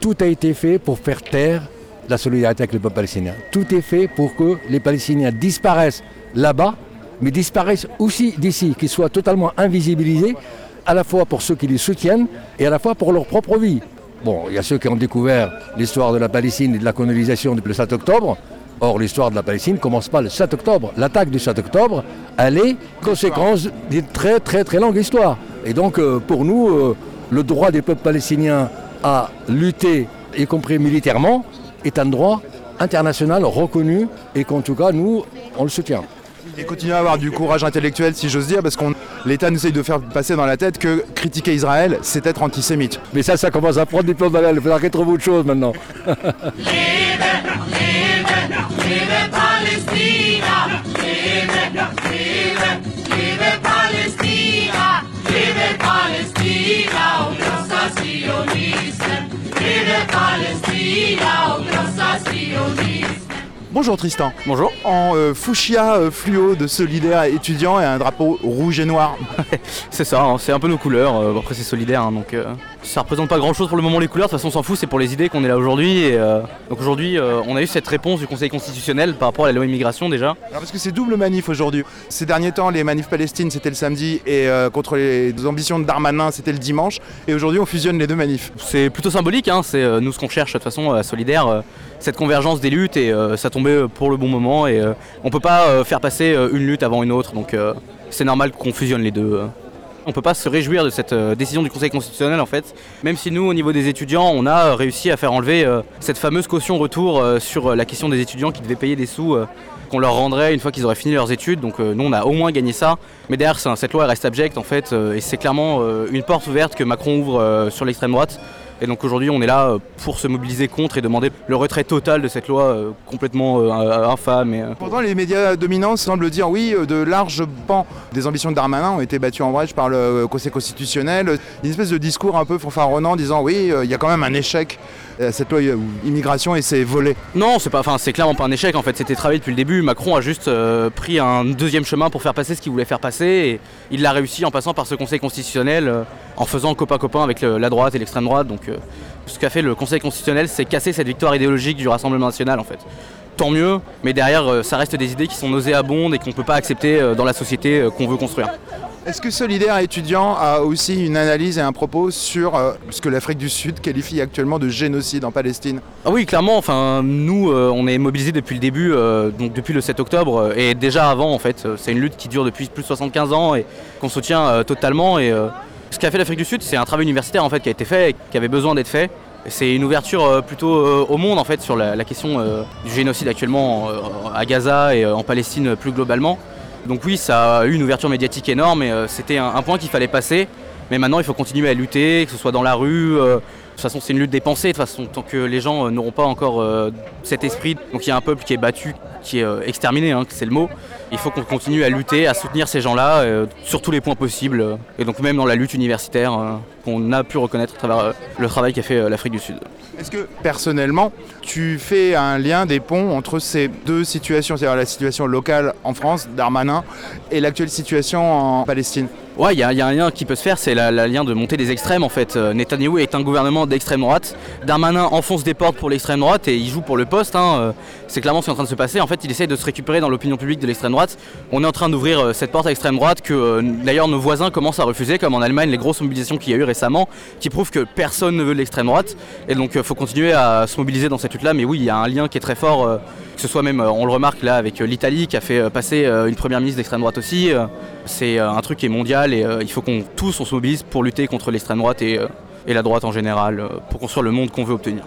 Tout a été fait pour faire taire la solidarité avec le peuple palestinien. Tout est fait pour que les Palestiniens disparaissent là-bas, mais disparaissent aussi d'ici, qu'ils soient totalement invisibilisés, à la fois pour ceux qui les soutiennent et à la fois pour leur propre vie. Bon, il y a ceux qui ont découvert l'histoire de la Palestine et de la colonisation depuis le 7 octobre. Or, l'histoire de la Palestine ne commence pas le 7 octobre. L'attaque du 7 octobre, elle est conséquence d'une très très très longue histoire. Et donc, euh, pour nous, euh, le droit des peuples palestiniens à lutter, y compris militairement, est un droit international reconnu et qu'en tout cas, nous, on le soutient. Et continuer à avoir du courage intellectuel, si j'ose dire, parce que l'État nous essaye de faire passer dans la tête que critiquer Israël, c'est être antisémite. Mais ça, ça commence à prendre du plomb dans l'aile. Il faudra qu'il trouve autre chose maintenant. Vive Palestina! Vive, vive, vive Palestina! Vive Palestina, o grossa sionista! Vive Palestina, o grossa sionista! Bonjour Tristan. Bonjour. En euh, fuchsia euh, fluo de solidaire étudiant et un drapeau rouge et noir. C'est ça, hein, c'est un peu nos couleurs. euh, après, c'est solidaire, hein, donc euh, ça représente pas grand chose pour le moment les couleurs. De toute façon, on s'en fout, c'est pour les idées qu'on est là aujourd'hui. Et euh, donc aujourd'hui, euh, on a eu cette réponse du Conseil constitutionnel par rapport à la loi immigration déjà. Alors parce que c'est double manif aujourd'hui. Ces derniers temps, les manifs palestines c'était le samedi et euh, contre les ambitions de Darmanin c'était le dimanche. Et aujourd'hui, on fusionne les deux manifs. C'est plutôt symbolique, hein, c'est nous ce qu'on cherche de toute façon à Solidaire, cette convergence des luttes et ça tombait pour le bon moment et on peut pas faire passer une lutte avant une autre donc c'est normal qu'on fusionne les deux. On peut pas se réjouir de cette euh, décision du Conseil constitutionnel en fait, même si nous au niveau des étudiants on a euh, réussi à faire enlever euh, cette fameuse caution retour sur la question des étudiants qui devaient payer des sous qu'on leur rendrait une fois qu'ils auraient fini leurs études. Donc nous on a au moins gagné ça. Mais derrière cette loi elle reste abjecte en fait et c'est clairement une porte ouverte que Macron ouvre sur l'extrême droite. Et donc aujourd'hui on est là euh, pour se mobiliser contre et demander le retrait total de cette loi euh, complètement euh, infâme. Et, Pourtant, les médias dominants semblent dire oui, de larges pans des ambitions de Darmanin ont été battus en brèche par le Conseil constitutionnel. Une espèce de discours un peu fanfaronnant disant oui, il y a quand même un échec cette loi euh, immigration et c'est volé. Non, c'est pas, clairement pas un échec. En fait, c'était travaillé depuis le début. Macron a juste euh, pris un deuxième chemin pour faire passer ce qu'il voulait faire passer, et il l'a réussi en passant par ce Conseil constitutionnel, euh, en faisant copain copain avec la droite et l'extrême droite. Donc, euh, ce qu'a fait le Conseil constitutionnel, c'est casser cette victoire idéologique du Rassemblement national, en fait. Tant mieux, mais derrière, euh, ça reste des idées qui sont nauséabondes et qu'on peut pas accepter euh, dans la société euh, qu'on veut construire. Est-ce que Solidaire étudiant a aussi une analyse et un propos sur euh, ce que l'Afrique du Sud qualifie actuellement de génocide en Palestine? Ah oui, clairement. Enfin, nous, euh, on est mobilisés depuis le début, euh, donc depuis le 7 octobre, et déjà avant, en fait. C'est une lutte qui dure depuis plus de 75 ans et qu'on soutient totalement. Et ce qu'a fait l'Afrique du Sud, c'est un travail universitaire en fait qui a été fait, et qui avait besoin d'être fait. C'est une ouverture plutôt au monde en fait sur la, question du génocide actuellement à Gaza et en Palestine plus globalement. Donc oui, ça a eu une ouverture médiatique énorme et euh, c'était un, point qu'il fallait passer. Mais maintenant, il faut continuer à lutter, que ce soit dans la rue. euh, de toute façon, c'est une lutte des pensées. De toute façon, tant que les gens euh, n'auront pas encore cet esprit, donc il y a un peuple qui est battu, qui est euh, exterminé, hein, c'est le mot. Il faut qu'on continue à lutter, à soutenir ces gens-là euh, sur tous les points possibles. et donc même dans la lutte universitaire euh, qu'on a pu reconnaître à travers euh, le travail qu'a fait l'Afrique du Sud. Est-ce que personnellement, tu fais un lien des ponts entre ces deux situations, c'est-à-dire la situation locale en France, Darmanin, et l'actuelle situation en Palestine? Ouais, il y, a- il y a un lien qui peut se faire, c'est la lien de montée des extrêmes en fait. Netanyahou est un gouvernement d'extrême droite. Darmanin enfonce des portes pour l'extrême droite et il joue pour le hein. Euh, C'est clairement ce qui est en train de se passer. En fait, il essaie de se récupérer dans l'opinion publique de l'extrême droite. On est en train d'ouvrir euh, cette porte à l'extrême droite que euh, d'ailleurs nos voisins commencent à refuser, comme en Allemagne, les grosses mobilisations qu'il y a eu récemment, qui prouvent que personne ne veut l'extrême droite. Et donc, il faut continuer à se mobiliser dans cette lutte-là. Mais oui, il y a un lien qui est très fort. que ce soit même, on le remarque là avec l'Italie qui a fait passer une première ministre d'extrême droite aussi. c'est un truc qui est mondial et il faut qu'on tous on se mobilise pour lutter contre l'extrême droite et, la droite en général, pour construire le monde qu'on veut obtenir.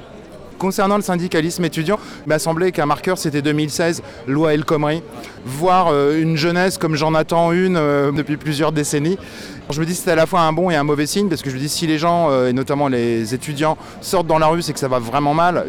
Concernant le syndicalisme étudiant, il m'a semblé qu'un marqueur c'était 2016, loi El Khomri. Voir euh, une jeunesse comme j'en attends une euh, depuis plusieurs décennies. Je me dis que c'est à la fois un bon et un mauvais signe parce que je me dis si les gens, euh, et notamment les étudiants, sortent dans la rue, c'est que ça va vraiment mal.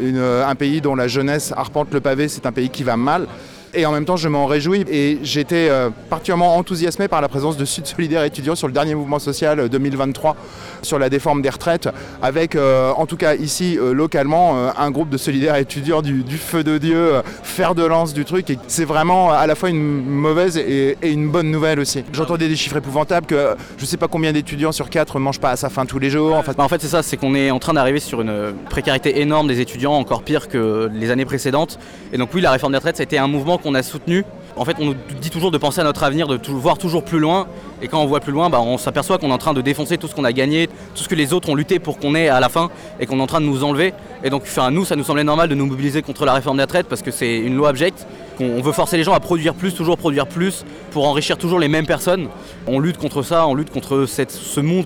Un pays dont la jeunesse arpente le pavé, c'est un pays qui va mal. Et en même temps, je m'en réjouis et j'étais euh, particulièrement enthousiasmé par la présence de Sud Solidaire étudiants sur le dernier mouvement social euh, 2023 sur la déforme des retraites, avec euh, en tout cas ici euh, localement euh, un groupe de solidaires étudiants du, feu de Dieu, euh, fer de lance du truc. Et c'est vraiment à la fois une mauvaise et, une bonne nouvelle aussi. J'entendais des chiffres épouvantables que euh, je sais pas combien d'étudiants sur quatre mangent pas à sa faim tous les jours. Bah, en fait, c'est ça, c'est qu'on est en train d'arriver sur une précarité énorme des étudiants, encore pire que les années précédentes. Et donc, oui, la réforme des retraites, ça a été un mouvement qu'on a soutenu. En fait, on nous dit toujours de penser à notre avenir, de voir toujours plus loin. Et quand on voit plus loin, bah, on s'aperçoit qu'on est en train de défoncer tout ce qu'on a gagné, tout ce que les autres ont lutté pour qu'on ait à la fin, et qu'on est en train de nous enlever. Et donc, enfin, nous, ça nous semblait normal de nous mobiliser contre la réforme des retraites parce que c'est une loi abjecte. On veut forcer les gens à produire plus, toujours produire plus, pour enrichir toujours les mêmes personnes. On lutte contre ça, on lutte contre ce monde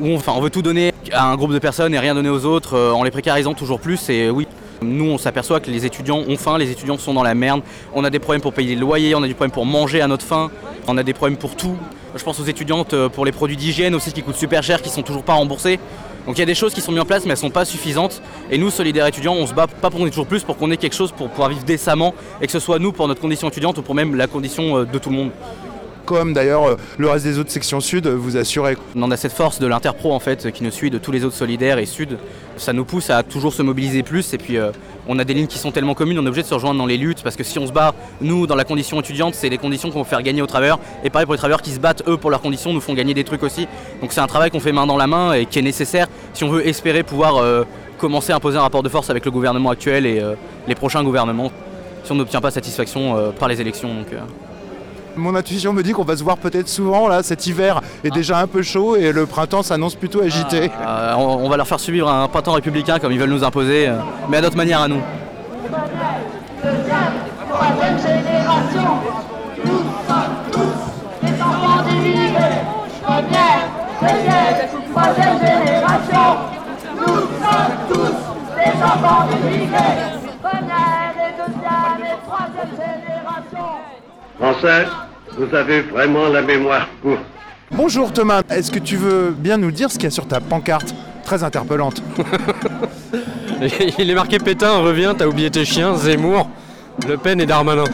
où on, on veut tout donner à un groupe de personnes et rien donner aux autres euh, en les précarisant toujours plus. Et oui, nous on s'aperçoit que les étudiants ont faim, les étudiants sont dans la merde. On a des problèmes pour payer les loyers, on a des problèmes pour manger à notre faim, on a des problèmes pour tout. Je pense aux étudiantes euh, pour les produits d'hygiène aussi qui coûtent super cher, qui sont toujours pas remboursés. Donc il y a des choses qui sont mises en place mais elles sont pas suffisantes. Et nous, Solidaires étudiants, on se bat pas pour qu'on ait toujours plus, pour qu'on ait quelque chose pour pouvoir vivre décemment et que ce soit nous pour notre condition étudiante ou pour même la condition euh, de tout le monde. Comme d'ailleurs euh, le reste des autres sections sud, vous assurez. On a cette force de l'interpro en fait qui nous suit, de tous les autres solidaires et sud. Ça nous pousse à toujours se mobiliser plus et puis euh, on a des lignes qui sont tellement communes, on est obligé de se rejoindre dans les luttes parce que si on se bat, nous, dans la condition étudiante, c'est les conditions qu'on va faire gagner aux travailleurs. Et pareil pour les travailleurs qui se battent, eux, pour leurs conditions, nous font gagner des trucs aussi. Donc c'est un travail qu'on fait main dans la main et qui est nécessaire si on veut espérer pouvoir euh, commencer à imposer un rapport de force avec le gouvernement actuel et euh, les prochains gouvernements si on n'obtient pas satisfaction euh, par les élections. Euh. Mon intuition me dit qu'on va se voir peut-être souvent là. Cet hiver est déjà un peu chaud et le printemps s'annonce plutôt agité. Euh, on, on va leur faire subir un printemps républicain comme ils veulent nous imposer, euh, mais à notre manière à nous. Troisième génération, nous sommes tous des enfants d'immigrés. Première, deuxième, troisième génération, nous sommes tous des enfants d'immigrés. Première et deuxième et troisième génération. Français, vous avez vraiment la mémoire courte. Bonjour Thomas, est-ce que tu veux bien nous dire ce qu'il y a sur ta pancarte Très interpellante? Il est marqué Pétain, reviens, t'as oublié tes chiens, Zemmour, Le Pen et Darmanin.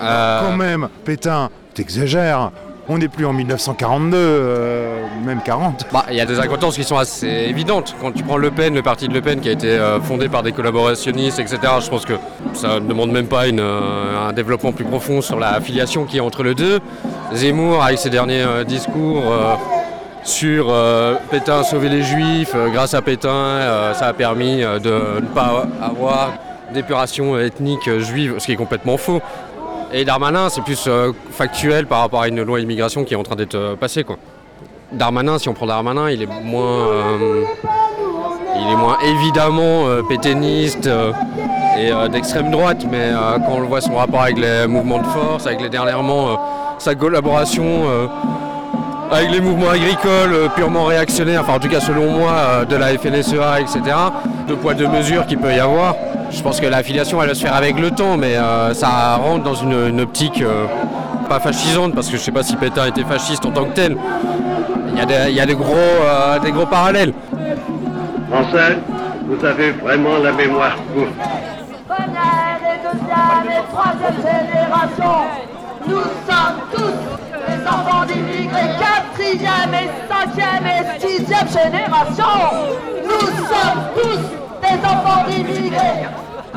Euh, Quand même, Pétain, t'exagères. On n'est plus en 1942, euh, même 40. Bah, il y a des incohérences qui sont assez évidentes. Quand tu prends Le Pen, le parti de Le Pen qui a été euh, fondé par des collaborationnistes, etc., je pense que ça ne demande même pas euh, un développement plus profond sur la affiliation qui est entre les deux. Zemmour, avec ses derniers discours sur Pétain sauver les Juifs, grâce à Pétain, ça a permis de ne pas avoir d'épuration ethnique juive, ce qui est complètement faux. Et Darmanin, c'est plus euh, factuel par rapport à une loi immigration qui est en train d'être euh, passée. Quoi. Darmanin, si on prend Darmanin, il est moins, euh, il est moins évidemment euh, pétainiste et d'extrême droite, mais quand on le voit son rapport avec les mouvements de force, avec les dernièrement sa collaboration avec les mouvements agricoles purement réactionnaires, enfin en tout cas selon moi, de la FNSEA, etc., de poids de mesure qu'il peut y avoir. Je pense que l'affiliation elle va se faire avec le temps, mais euh, ça rentre dans une, une optique euh, pas fascisante, parce que je sais pas si Pétain était fasciste en tant que tel. Il y a des, il y a des gros, euh, des gros parallèles. Français, vous avez vraiment la mémoire courte. Première et deuxième et troisième génération, nous sommes tous des enfants d'immigrés. Quatrième et cinquième et sixième génération, nous sommes tous des enfants d'immigrés.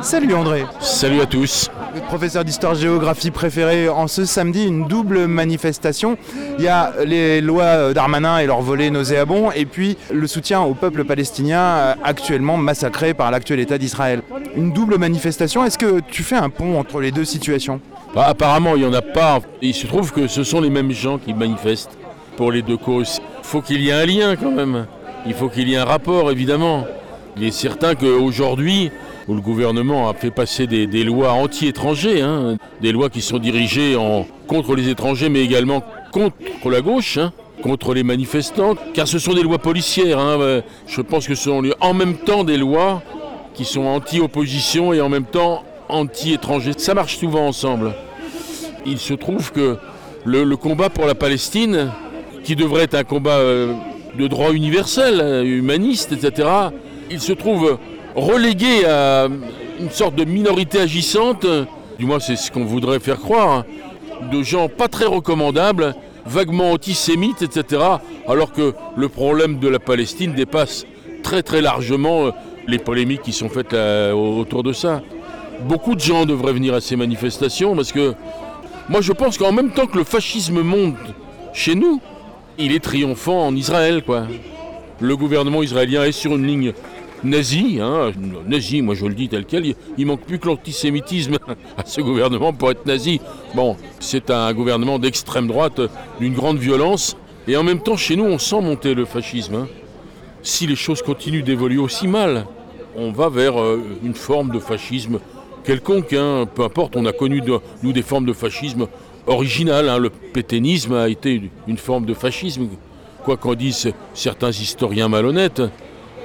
Salut André. Salut à tous. Votre professeur d'histoire-géographie préféré en ce samedi, une double manifestation. Il y a les lois d'Armanin et leur volet nauséabond, et puis le soutien au peuple palestinien euh, actuellement massacré par l'actuel État d'Israël. Une double manifestation, est-ce que tu fais un pont entre les deux situations? Bah, apparemment, il n'y en a pas. Il se trouve que ce sont les mêmes gens qui manifestent pour les deux causes. Il faut qu'il y ait un lien quand même. Il faut qu'il y ait un rapport, évidemment. Il est certain qu'aujourd'hui, où le gouvernement a fait passer des, lois anti-étrangers, hein, des lois qui sont dirigées contre les étrangers, mais également contre la gauche, hein, contre les manifestants, car ce sont des lois policières. hein, euh, je pense que ce sont en même temps des lois qui sont anti-opposition et en même temps anti-étrangers. Ça marche souvent ensemble. Il se trouve que le, le combat pour la Palestine, qui devrait être un combat euh, de droit universel, euh, humaniste, etc., il se trouve relégué à une sorte de minorité agissante, du moins c'est ce qu'on voudrait faire croire, hein, de gens pas très recommandables, vaguement antisémites, etc., alors que le problème de la Palestine dépasse très très largement euh, les polémiques qui sont faites là, autour de ça. Beaucoup de gens devraient venir à ces manifestations parce que moi je pense qu'en même temps que le fascisme monte chez nous, il est triomphant en Israël. quoi. Le gouvernement israélien est sur une ligne nazie, hein, nazi, moi je le dis tel quel, il manque plus que l'antisémitisme à ce gouvernement pour être nazi. Bon, c'est un gouvernement d'extrême droite, d'une grande violence, et en même temps chez nous on sent monter le fascisme. hein. Si les choses continuent d'évoluer aussi mal, on va vers euh, une forme de fascisme quelconque, hein, peu importe, on a connu nous des formes de fascisme originales, hein. le pétainisme a été une forme de fascisme, quoi qu'en disent certains historiens malhonnêtes,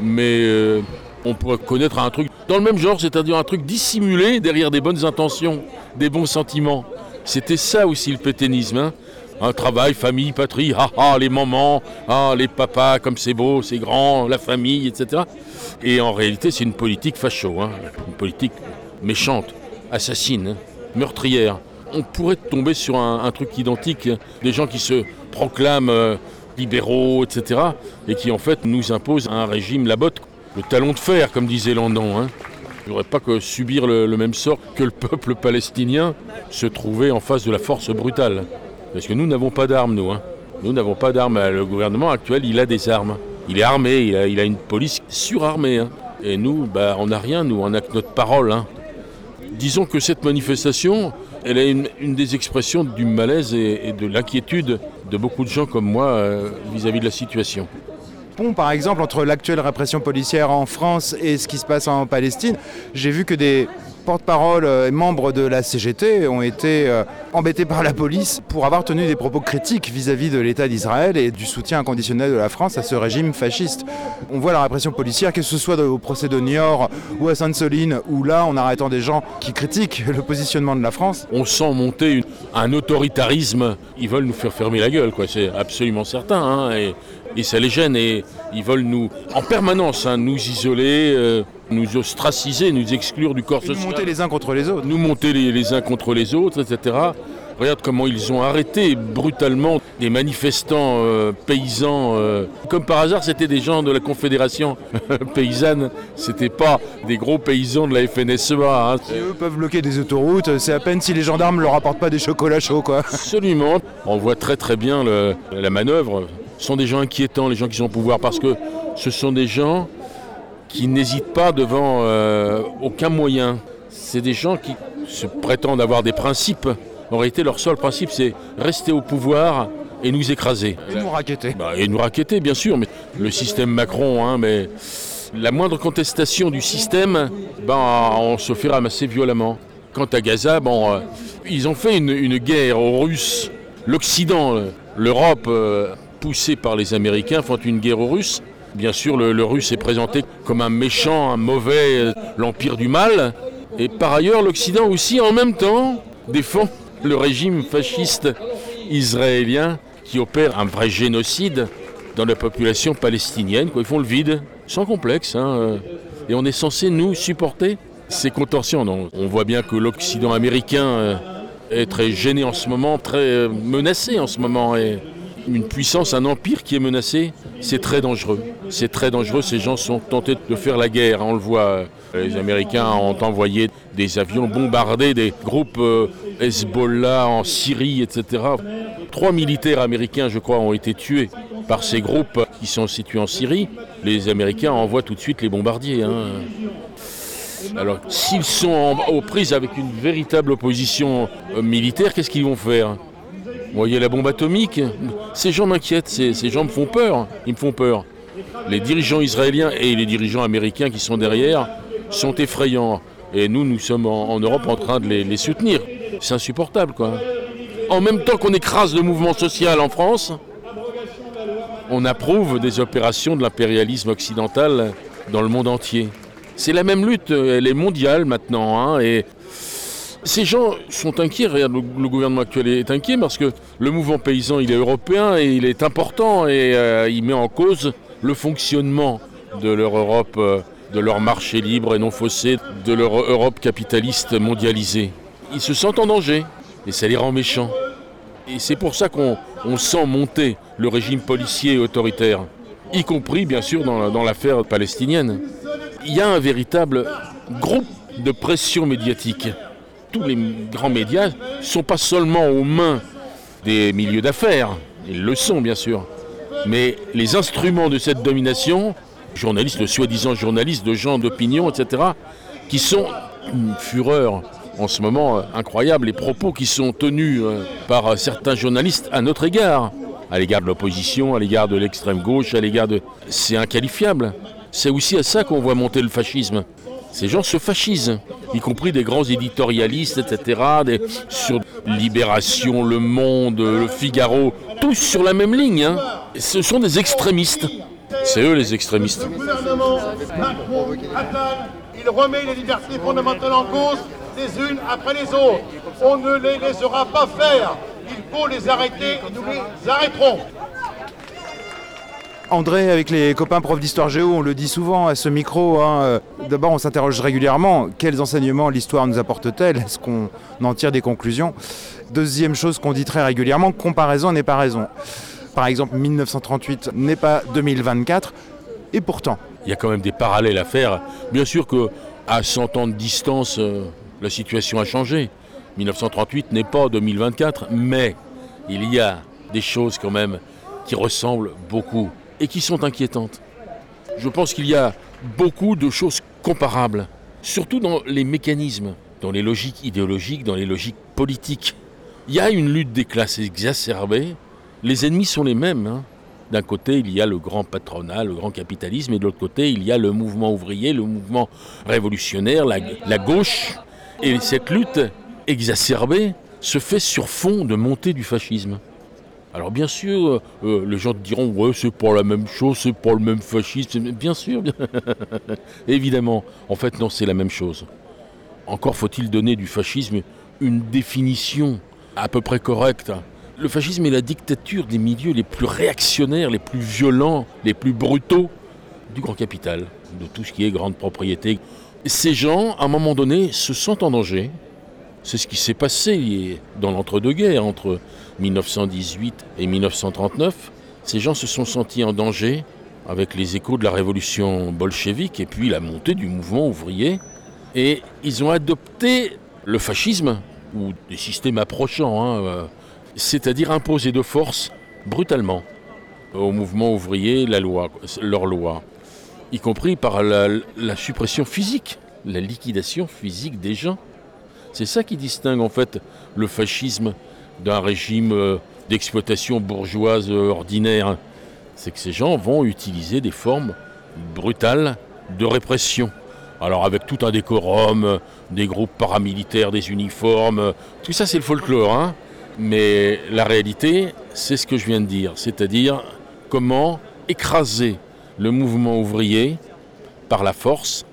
mais euh, on pourrait connaître un truc dans le même genre, c'est-à-dire un truc dissimulé derrière des bonnes intentions, des bons sentiments. C'était ça aussi le pétainisme. hein. Un travail, famille, patrie, ah ah, les mamans, ah les papas, comme c'est beau, c'est grand, la famille, etc. Et en réalité, c'est une politique facho, hein, une politique méchante, assassine, hein, meurtrière. On pourrait tomber sur un, truc identique, des gens qui se proclament euh, libéraux, etc., et qui en fait nous imposent un régime la botte, le talon de fer, comme disait Landon. Hein. Il n'y aurait pas que subir le, même sort que le peuple palestinien se trouver en face de la force brutale. Parce que nous n'avons pas d'armes, nous. hein. Nous n'avons pas d'armes. Le gouvernement actuel, il a des armes. Il est armé, il a, une police surarmée. hein. Et nous, bah, on n'a rien, nous, on n'a que notre parole. hein. Disons que cette manifestation, elle est une, des expressions du malaise et de l'inquiétude de beaucoup de gens comme moi euh, vis-à-vis de la situation. pont, par exemple, entre l'actuelle répression policière en France et ce qui se passe en Palestine, j'ai vu que des porte-parole euh, et membres de la CGT ont été euh, embêtés par la police pour avoir tenu des propos critiques vis-à-vis de l'État d'Israël et du soutien inconditionnel de la France à ce régime fasciste. On voit la répression policière, que ce soit au procès de Niort ou à Sainte-Soline, où là, en arrêtant des gens qui critiquent le positionnement de la France, On sent monter un autoritarisme. Ils veulent nous faire fermer la gueule, quoi. C'est absolument certain. hein, et ça les gêne. Et ils veulent nous, en permanence, hein, nous isoler, euh, nous ostraciser, nous exclure du corps nous social. monter les uns contre les autres. Nous monter les, les uns contre les autres, etc. Regarde comment ils ont arrêté brutalement des manifestants euh, paysans. euh. Comme par hasard, c'était des gens de la Confédération paysanne. C'était pas des gros paysans de la FNSEA. hein. Eux peuvent bloquer des autoroutes, c'est à peine si les gendarmes leur apportent pas des chocolats chauds, quoi. Absolument. On voit très très bien le- la manœuvre. Ce sont des gens inquiétants, les gens qui sont au pouvoir, parce que ce sont des gens qui n'hésitent pas devant euh, aucun moyen. C'est des gens qui se prétendent avoir des principes. En réalité, leur seul principe, c'est rester au pouvoir et nous écraser. Et nous raqueter. Bah, et nous raqueter, bien sûr, mais le système Macron, hein, mais la moindre contestation du système, ben, on se fait ramasser violemment. Quant à Gaza, bon, euh, ils ont fait une, une guerre aux Russes. L'Occident, euh, l'Europe, euh, poussée par les Américains, font une guerre aux Russes. Bien sûr, le, Russe est présenté comme un méchant, un mauvais, l'empire du mal. Et par ailleurs, l'Occident aussi, en même temps, défend le régime fasciste israélien qui opère un vrai génocide dans la population palestinienne. Ils font le vide, sans complexe. hein, euh. Et on est censé, nous, supporter ces contorsions. On voit bien que l'Occident américain euh, est très gêné en ce moment, très euh, menacé en ce moment. Une puissance, un empire qui est menacé, c'est très dangereux. C'est très dangereux. Ces gens sont tentés de faire la guerre. On le voit. Les Américains ont envoyé des avions bombarder des groupes euh, Hezbollah en Syrie, etc. Trois militaires américains, je crois, ont été tués par ces groupes qui sont situés en Syrie. Les Américains envoient tout de suite les bombardiers. hein. Alors, s'ils sont aux prises avec une véritable opposition euh, militaire, qu'est-ce qu'ils vont faire? Vous voyez la bombe atomique Ces gens m'inquiètent, ces, gens me font peur. Ils me font peur. Les dirigeants israéliens et les dirigeants américains qui sont derrière sont effrayants. Et nous, nous sommes en, Europe en train de les, soutenir. C'est insupportable, quoi. En même temps qu'on écrase le mouvement social en France, on approuve des opérations de l'impérialisme occidental dans le monde entier. C'est la même lutte, elle est mondiale maintenant. hein, ces gens sont inquiets, regarde, le, gouvernement actuel est inquiet parce que le mouvement paysan il est européen et il est important et euh, il met en cause le fonctionnement de leur Europe, euh, de leur marché libre et non faussé, de leur Europe capitaliste mondialisée. Ils se sentent en danger et ça les rend méchants. Et c'est pour ça qu'on on sent monter le régime policier et autoritaire, y compris bien sûr dans l'affaire palestinienne. Il y a un véritable groupe de pression médiatique. Tous les grands médias ne sont pas seulement aux mains des milieux d'affaires, ils le sont bien sûr, mais les instruments de cette domination, journalistes, de soi-disant journalistes, de gens d'opinion, etc., qui sont une fureur en ce moment euh, incroyable, les propos qui sont tenus euh, par euh, certains journalistes à notre égard, à l'égard de l'opposition, à l'égard de l'extrême gauche, à l'égard de... C'est inqualifiable. C'est aussi à ça qu'on voit monter le fascisme. Ces gens se fascisent, y compris des grands éditorialistes, etc., des- sur Libération, Le Monde, Le Figaro, tous sur la même ligne. hein. Ce sont des extrémistes. C'est eux les extrémistes. Le gouvernement Macron Attal, il remet les libertés fondamentales en cause les unes après les autres. On ne les laissera pas faire. Il faut les arrêter et nous les arrêterons. André, avec les copains profs d'histoire géo, on le dit souvent à ce micro. hein, euh, D'abord, on s'interroge régulièrement quels enseignements l'histoire nous apporte-t-elle? Est-ce qu'on en tire des conclusions? Deuxième chose qu'on dit très régulièrement comparaison n'est pas raison. Par exemple, 1938 n'est pas 2024, et pourtant. Il y a quand même des parallèles à faire. Bien sûr que à 100 ans de distance, euh, la situation a changé. 1938 n'est pas 2024, mais il y a des choses quand même qui ressemblent beaucoup et qui sont inquiétantes. Je pense qu'il y a beaucoup de choses comparables, surtout dans les mécanismes, dans les logiques idéologiques, dans les logiques politiques. Il y a une lutte des classes exacerbée. Les ennemis sont les mêmes. hein. D'un côté, il y a le grand patronat, le grand capitalisme, et de l'autre côté, il y a le mouvement ouvrier, le mouvement révolutionnaire, la, la gauche. Et cette lutte exacerbée se fait sur fond de montée du fascisme. Alors bien sûr, euh, les gens diront ouais c'est pas la même chose, c'est pas le même fascisme. Bien sûr, bien- évidemment. En fait non, c'est la même chose. Encore faut-il donner du fascisme une définition à peu près correcte. Le fascisme est la dictature des milieux les plus réactionnaires, les plus violents, les plus brutaux du grand capital, de tout ce qui est grande propriété. Ces gens, à un moment donné, se sentent en danger. C'est ce qui s'est passé dans l'entre-deux-guerres, entre 1918 et 1939. Ces gens se sont sentis en danger avec les échos de la révolution bolchevique et puis la montée du mouvement ouvrier. Et ils ont adopté le fascisme, ou des systèmes approchants, hein, euh, c'est-à-dire imposer de force, brutalement, au mouvement ouvrier la loi, leur loi, y compris par la, la suppression physique, la liquidation physique des gens. C'est ça qui distingue en fait le fascisme d'un régime euh, d'exploitation bourgeoise euh, ordinaire. C'est que ces gens vont utiliser des formes brutales de répression. Alors avec tout un décorum, des groupes paramilitaires, des uniformes, tout ça c'est le folklore. hein. Mais la réalité, c'est ce que je viens de dire, c'est-à-dire comment écraser le mouvement ouvrier par la force,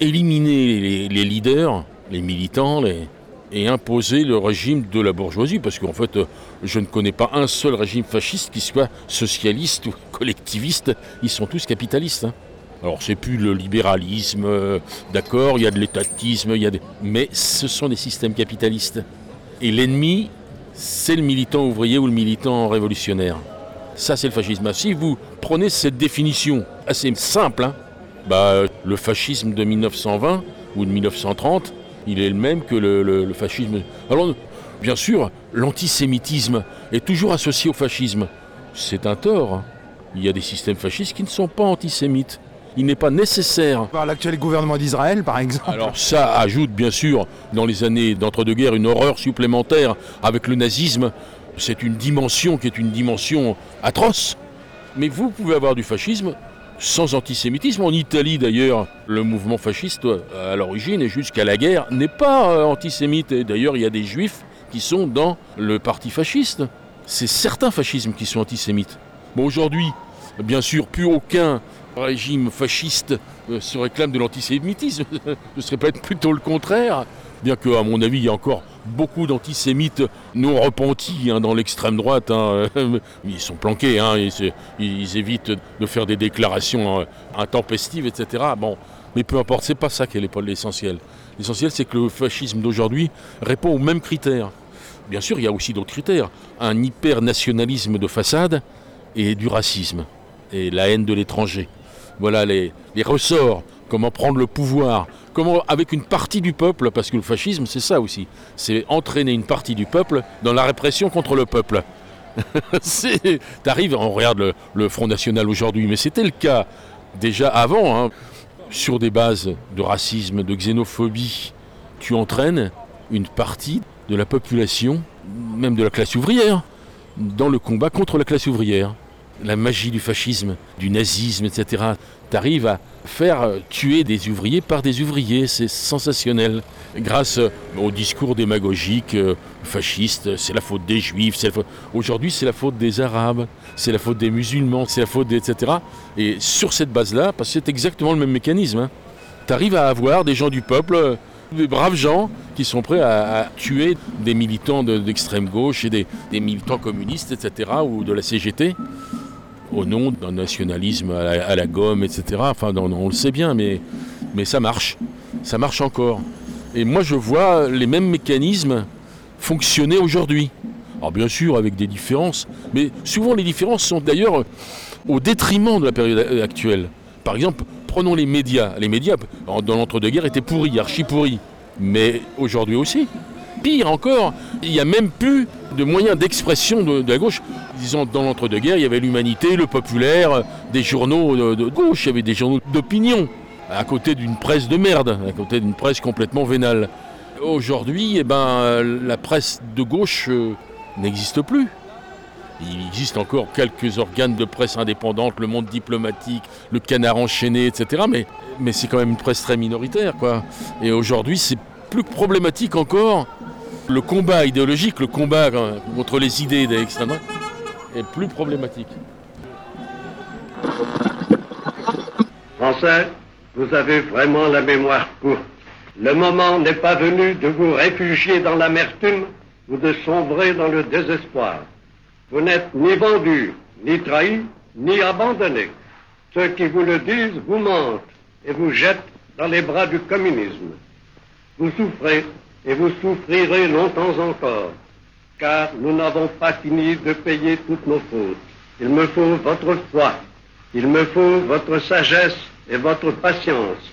éliminer les, les leaders, les militants, les- et imposer le régime de la bourgeoisie, parce qu'en fait, euh, je ne connais pas un seul régime fasciste qui soit socialiste ou collectiviste, ils sont tous capitalistes. hein. Alors c'est plus le libéralisme, euh, d'accord, il y a de l'étatisme, il y a des... mais ce sont des systèmes capitalistes. Et l'ennemi, c'est le militant ouvrier ou le militant révolutionnaire. Ça, c'est le fascisme. Si vous prenez cette définition assez simple, hein, bah, le fascisme de 1920 ou de 1930, il est le même que le, le- le fascisme. Alors, bien sûr, l'antisémitisme est toujours associé au fascisme. C'est un tort. Il y a des systèmes fascistes qui ne sont pas antisémites. Il n'est pas nécessaire. Par l'actuel gouvernement d'Israël, par exemple. Alors ça ajoute bien sûr dans les années d'entre-deux-guerres une horreur supplémentaire avec le nazisme. C'est une dimension qui est une dimension atroce. Mais vous pouvez avoir du fascisme sans antisémitisme. En Italie d'ailleurs, le mouvement fasciste à l'origine et jusqu'à la guerre n'est pas euh, antisémite. D'ailleurs, il y a des juifs qui sont dans le parti fasciste. C'est certains fascismes qui sont antisémites. Aujourd'hui, bien sûr, plus aucun régime fasciste euh, se réclame de l'antisémitisme. Ce serait pas plutôt le contraire Bien que, à mon avis, il y a encore beaucoup d'antisémites non repentis hein, dans l'extrême droite. hein. Ils sont planqués, hein, ils, évitent de faire des déclarations euh, intempestives, etc. Bon, mais peu importe, c'est pas ça qui est l'essentiel. L'essentiel, c'est que le fascisme d'aujourd'hui répond aux mêmes critères. Bien sûr, il y a aussi d'autres critères. Un hyper-nationalisme de façade et du racisme et la haine de l'étranger. Voilà les ressorts, comment prendre le pouvoir, comment avec une partie du peuple, parce que le fascisme c'est ça aussi, c'est entraîner une partie du peuple dans la répression contre le peuple. T'arrives, on regarde le, le Front National aujourd'hui, mais c'était le cas déjà avant, hein. sur des bases de racisme, de xénophobie, tu entraînes une partie de la population, même de la classe ouvrière, dans le combat contre la classe ouvrière. La magie du fascisme, du nazisme, etc. T'arrives à faire euh, tuer des ouvriers par des ouvriers, c'est sensationnel. Grâce euh, au discours démagogique euh, fasciste, c'est la faute des juifs, faute- aujourd'hui c'est la faute des arabes, c'est la faute des musulmans, c'est la faute des etc. Et sur cette base-là, parce que c'est exactement le même mécanisme, tu arrives à avoir des gens du peuple, des braves gens qui sont prêts à, tuer des militants de- d'extrême gauche et des militants communistes, etc., ou de la CGT, au nom d'un nationalisme à la, gomme, etc. Enfin, on, le sait bien, mais, mais ça marche. Ça marche encore. Et moi, je vois les mêmes mécanismes fonctionner aujourd'hui. Alors, bien sûr, avec des différences, mais souvent les différences sont d'ailleurs au détriment de la période actuelle. Par exemple, prenons les médias. Les médias, dans l'entre-deux-guerres, étaient pourris, archi pourris. Mais aujourd'hui aussi. Pire encore, il n'y a même plus de moyens d'expression de, la gauche. Disons, dans l'entre-deux-guerres, il y avait l'humanité, le populaire, des journaux de, gauche, il y avait des journaux d'opinion, à côté d'une presse de merde, à côté d'une presse complètement vénale. Aujourd'hui, eh ben, la presse de gauche euh, n'existe plus. Il existe encore quelques organes de presse indépendante, le monde diplomatique, le canard enchaîné, etc. Mais, mais c'est quand même une presse très minoritaire. Quoi. Et aujourd'hui, c'est plus problématique encore. Le combat idéologique, le combat euh, contre les idées de l'extrême droite est plus problématique. Français, vous avez vraiment la mémoire courte. Le moment n'est pas venu de vous réfugier dans l'amertume ou de sombrer dans le désespoir. Vous n'êtes ni vendu, ni trahi, ni abandonné. Ceux qui vous le disent vous mentent et vous jettent dans les bras du communisme. Vous souffrez et vous souffrirez longtemps encore, car nous n'avons pas fini de payer toutes nos fautes. Il me faut votre foi, il me faut votre sagesse et votre patience.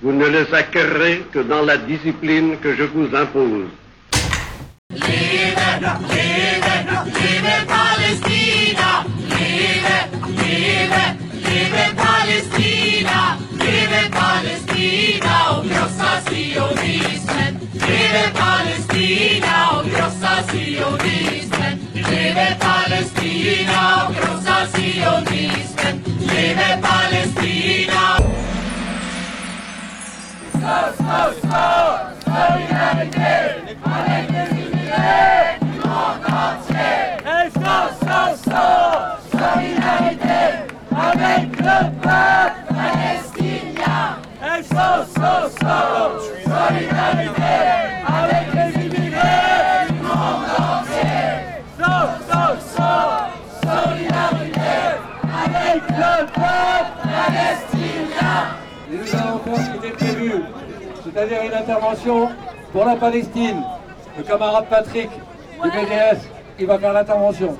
Vous ne les acquerrez que dans la discipline que je vous impose. Palestina! Liebe, liebe, liebe Palästina! Liebe Palästina, o grossa Zionismen! Liebe Palästina, o grossa Zionismen! Liebe Palästina, o grossa Zionismen! Liebe Palästina! Stop, stop, stop! Solidarité avec une intervention pour la Palestine. Le camarade Patrick du BDS, il va faire l'intervention.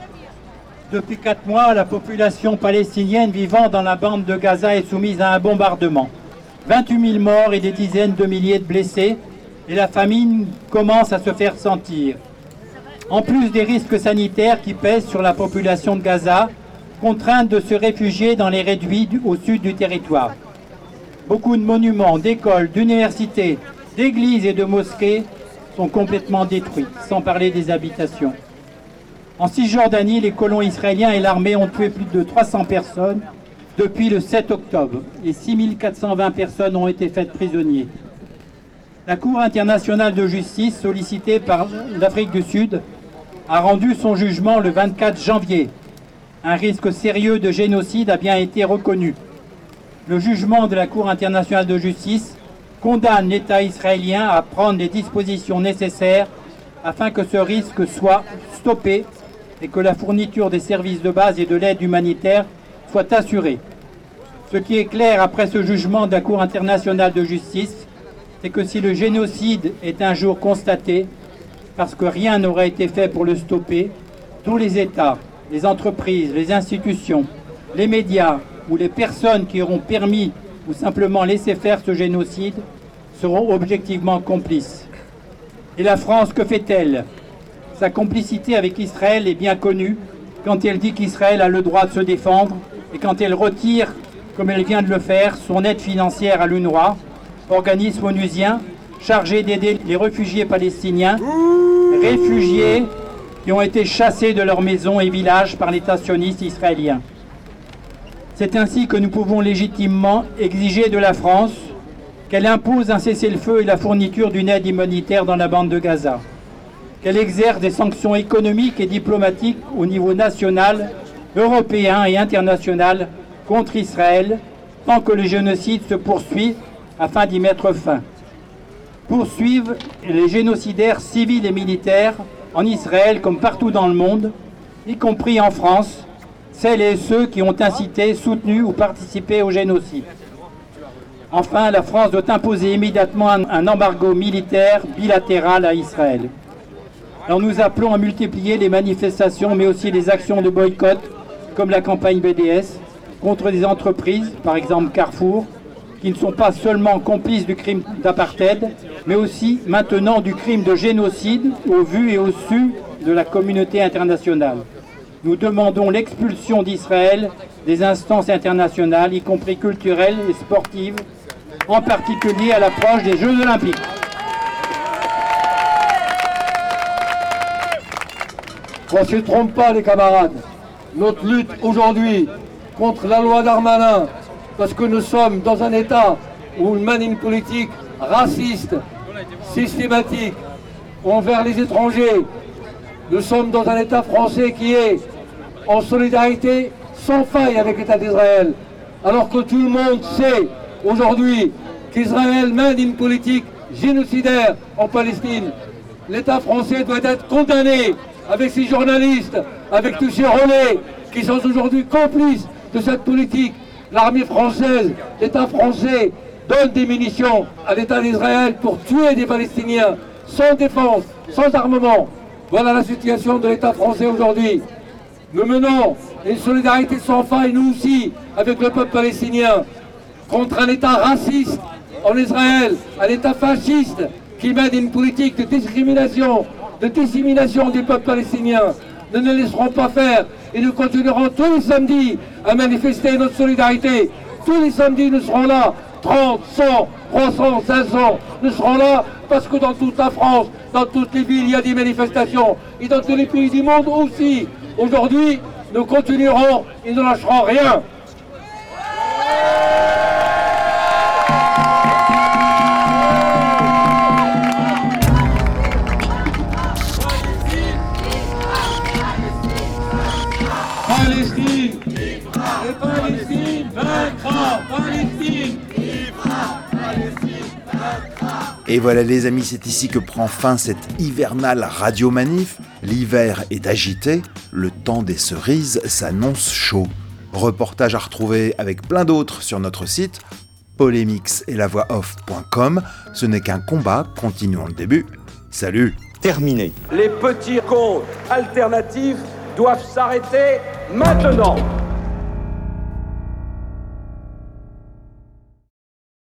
Depuis quatre mois, la population palestinienne vivant dans la bande de Gaza est soumise à un bombardement. 28 000 morts et des dizaines de milliers de blessés, et la famine commence à se faire sentir. En plus des risques sanitaires qui pèsent sur la population de Gaza, contrainte de se réfugier dans les réduits du- au sud du territoire. Beaucoup de monuments, d'écoles, d'universités, d'églises et de mosquées sont complètement détruits, sans parler des habitations. En Cisjordanie, les colons israéliens et l'armée ont tué plus de 300 personnes depuis le 7 octobre et 6420 personnes ont été faites prisonniers. La Cour internationale de justice, sollicitée par l'Afrique du Sud, a rendu son jugement le 24 janvier. Un risque sérieux de génocide a bien été reconnu. Le jugement de la Cour internationale de justice condamne l'État israélien à prendre les dispositions nécessaires afin que ce risque soit stoppé et que la fourniture des services de base et de l'aide humanitaire soit assurée. Ce qui est clair après ce jugement de la Cour internationale de justice, c'est que si le génocide est un jour constaté, parce que rien n'aurait été fait pour le stopper, tous les États, les entreprises, les institutions, les médias ou les personnes qui auront permis ou simplement laissé faire ce génocide seront objectivement complices. Et la France, que fait-elle? Sa complicité avec Israël est bien connue quand elle dit qu'Israël a le droit de se défendre et quand elle retire, comme elle vient de le faire, son aide financière à l'UNRWA, organisme onusien chargé d'aider les réfugiés palestiniens, réfugiés qui ont été chassés de leurs maisons et villages par l'État sioniste israélien. C'est ainsi que nous pouvons légitimement exiger de la France qu'elle impose un cessez-le-feu et la fourniture d'une aide humanitaire dans la bande de Gaza, qu'elle exerce des sanctions économiques et diplomatiques au niveau national, européen et international contre Israël tant que le génocide se poursuit afin d'y mettre fin. Poursuivre les génocidaires civils et militaires en Israël comme partout dans le monde, y compris en France, celles et ceux qui ont incité, soutenu ou participé au génocide. Enfin, la France doit imposer immédiatement un embargo militaire bilatéral à Israël. Alors nous appelons à multiplier les manifestations, mais aussi les actions de boycott, comme la campagne BDS, contre des entreprises, par exemple Carrefour, qui ne sont pas seulement complices du crime d'apartheid, mais aussi maintenant du crime de génocide au vu et au su de la communauté internationale. Nous demandons l'expulsion d'Israël des instances internationales, y compris culturelles et sportives, en particulier à l'approche des Jeux olympiques. Qu'on ne se trompe pas les camarades. Notre lutte aujourd'hui contre la loi Darmanin, parce que nous sommes dans un État où une politique raciste, systématique, envers les étrangers. Nous sommes dans un État français qui est en solidarité sans faille avec l'État d'Israël, alors que tout le monde sait aujourd'hui qu'Israël mène une politique génocidaire en Palestine. L'État français doit être condamné avec ses journalistes, avec tous ces relais qui sont aujourd'hui complices de cette politique. L'armée française, l'État français donne des munitions à l'État d'Israël pour tuer des Palestiniens sans défense, sans armement. Voilà la situation de l'État français aujourd'hui. Nous menons une solidarité sans faille, nous aussi, avec le peuple palestinien, contre un État raciste en Israël, un État fasciste qui mène une politique de discrimination, de dissémination du peuple palestinien. Nous ne laisserons pas faire et nous continuerons tous les samedis à manifester notre solidarité. Tous les samedis, nous serons là, 30, 100, 300, 500. Nous serons là parce que dans toute la France, dans toutes les villes, il y a des manifestations. Et dans tous les pays du monde aussi. Aujourd'hui, nous continuerons et ne lâcherons rien. Et voilà les amis, c'est ici que prend fin cette hivernale radio manif. L'hiver est agité, le temps des cerises s'annonce chaud. Reportage à retrouver avec plein d'autres sur notre site polémix et la voix off.com. Ce n'est qu'un combat, continuons le début. Salut Terminé. Les petits comptes alternatifs doivent s'arrêter maintenant.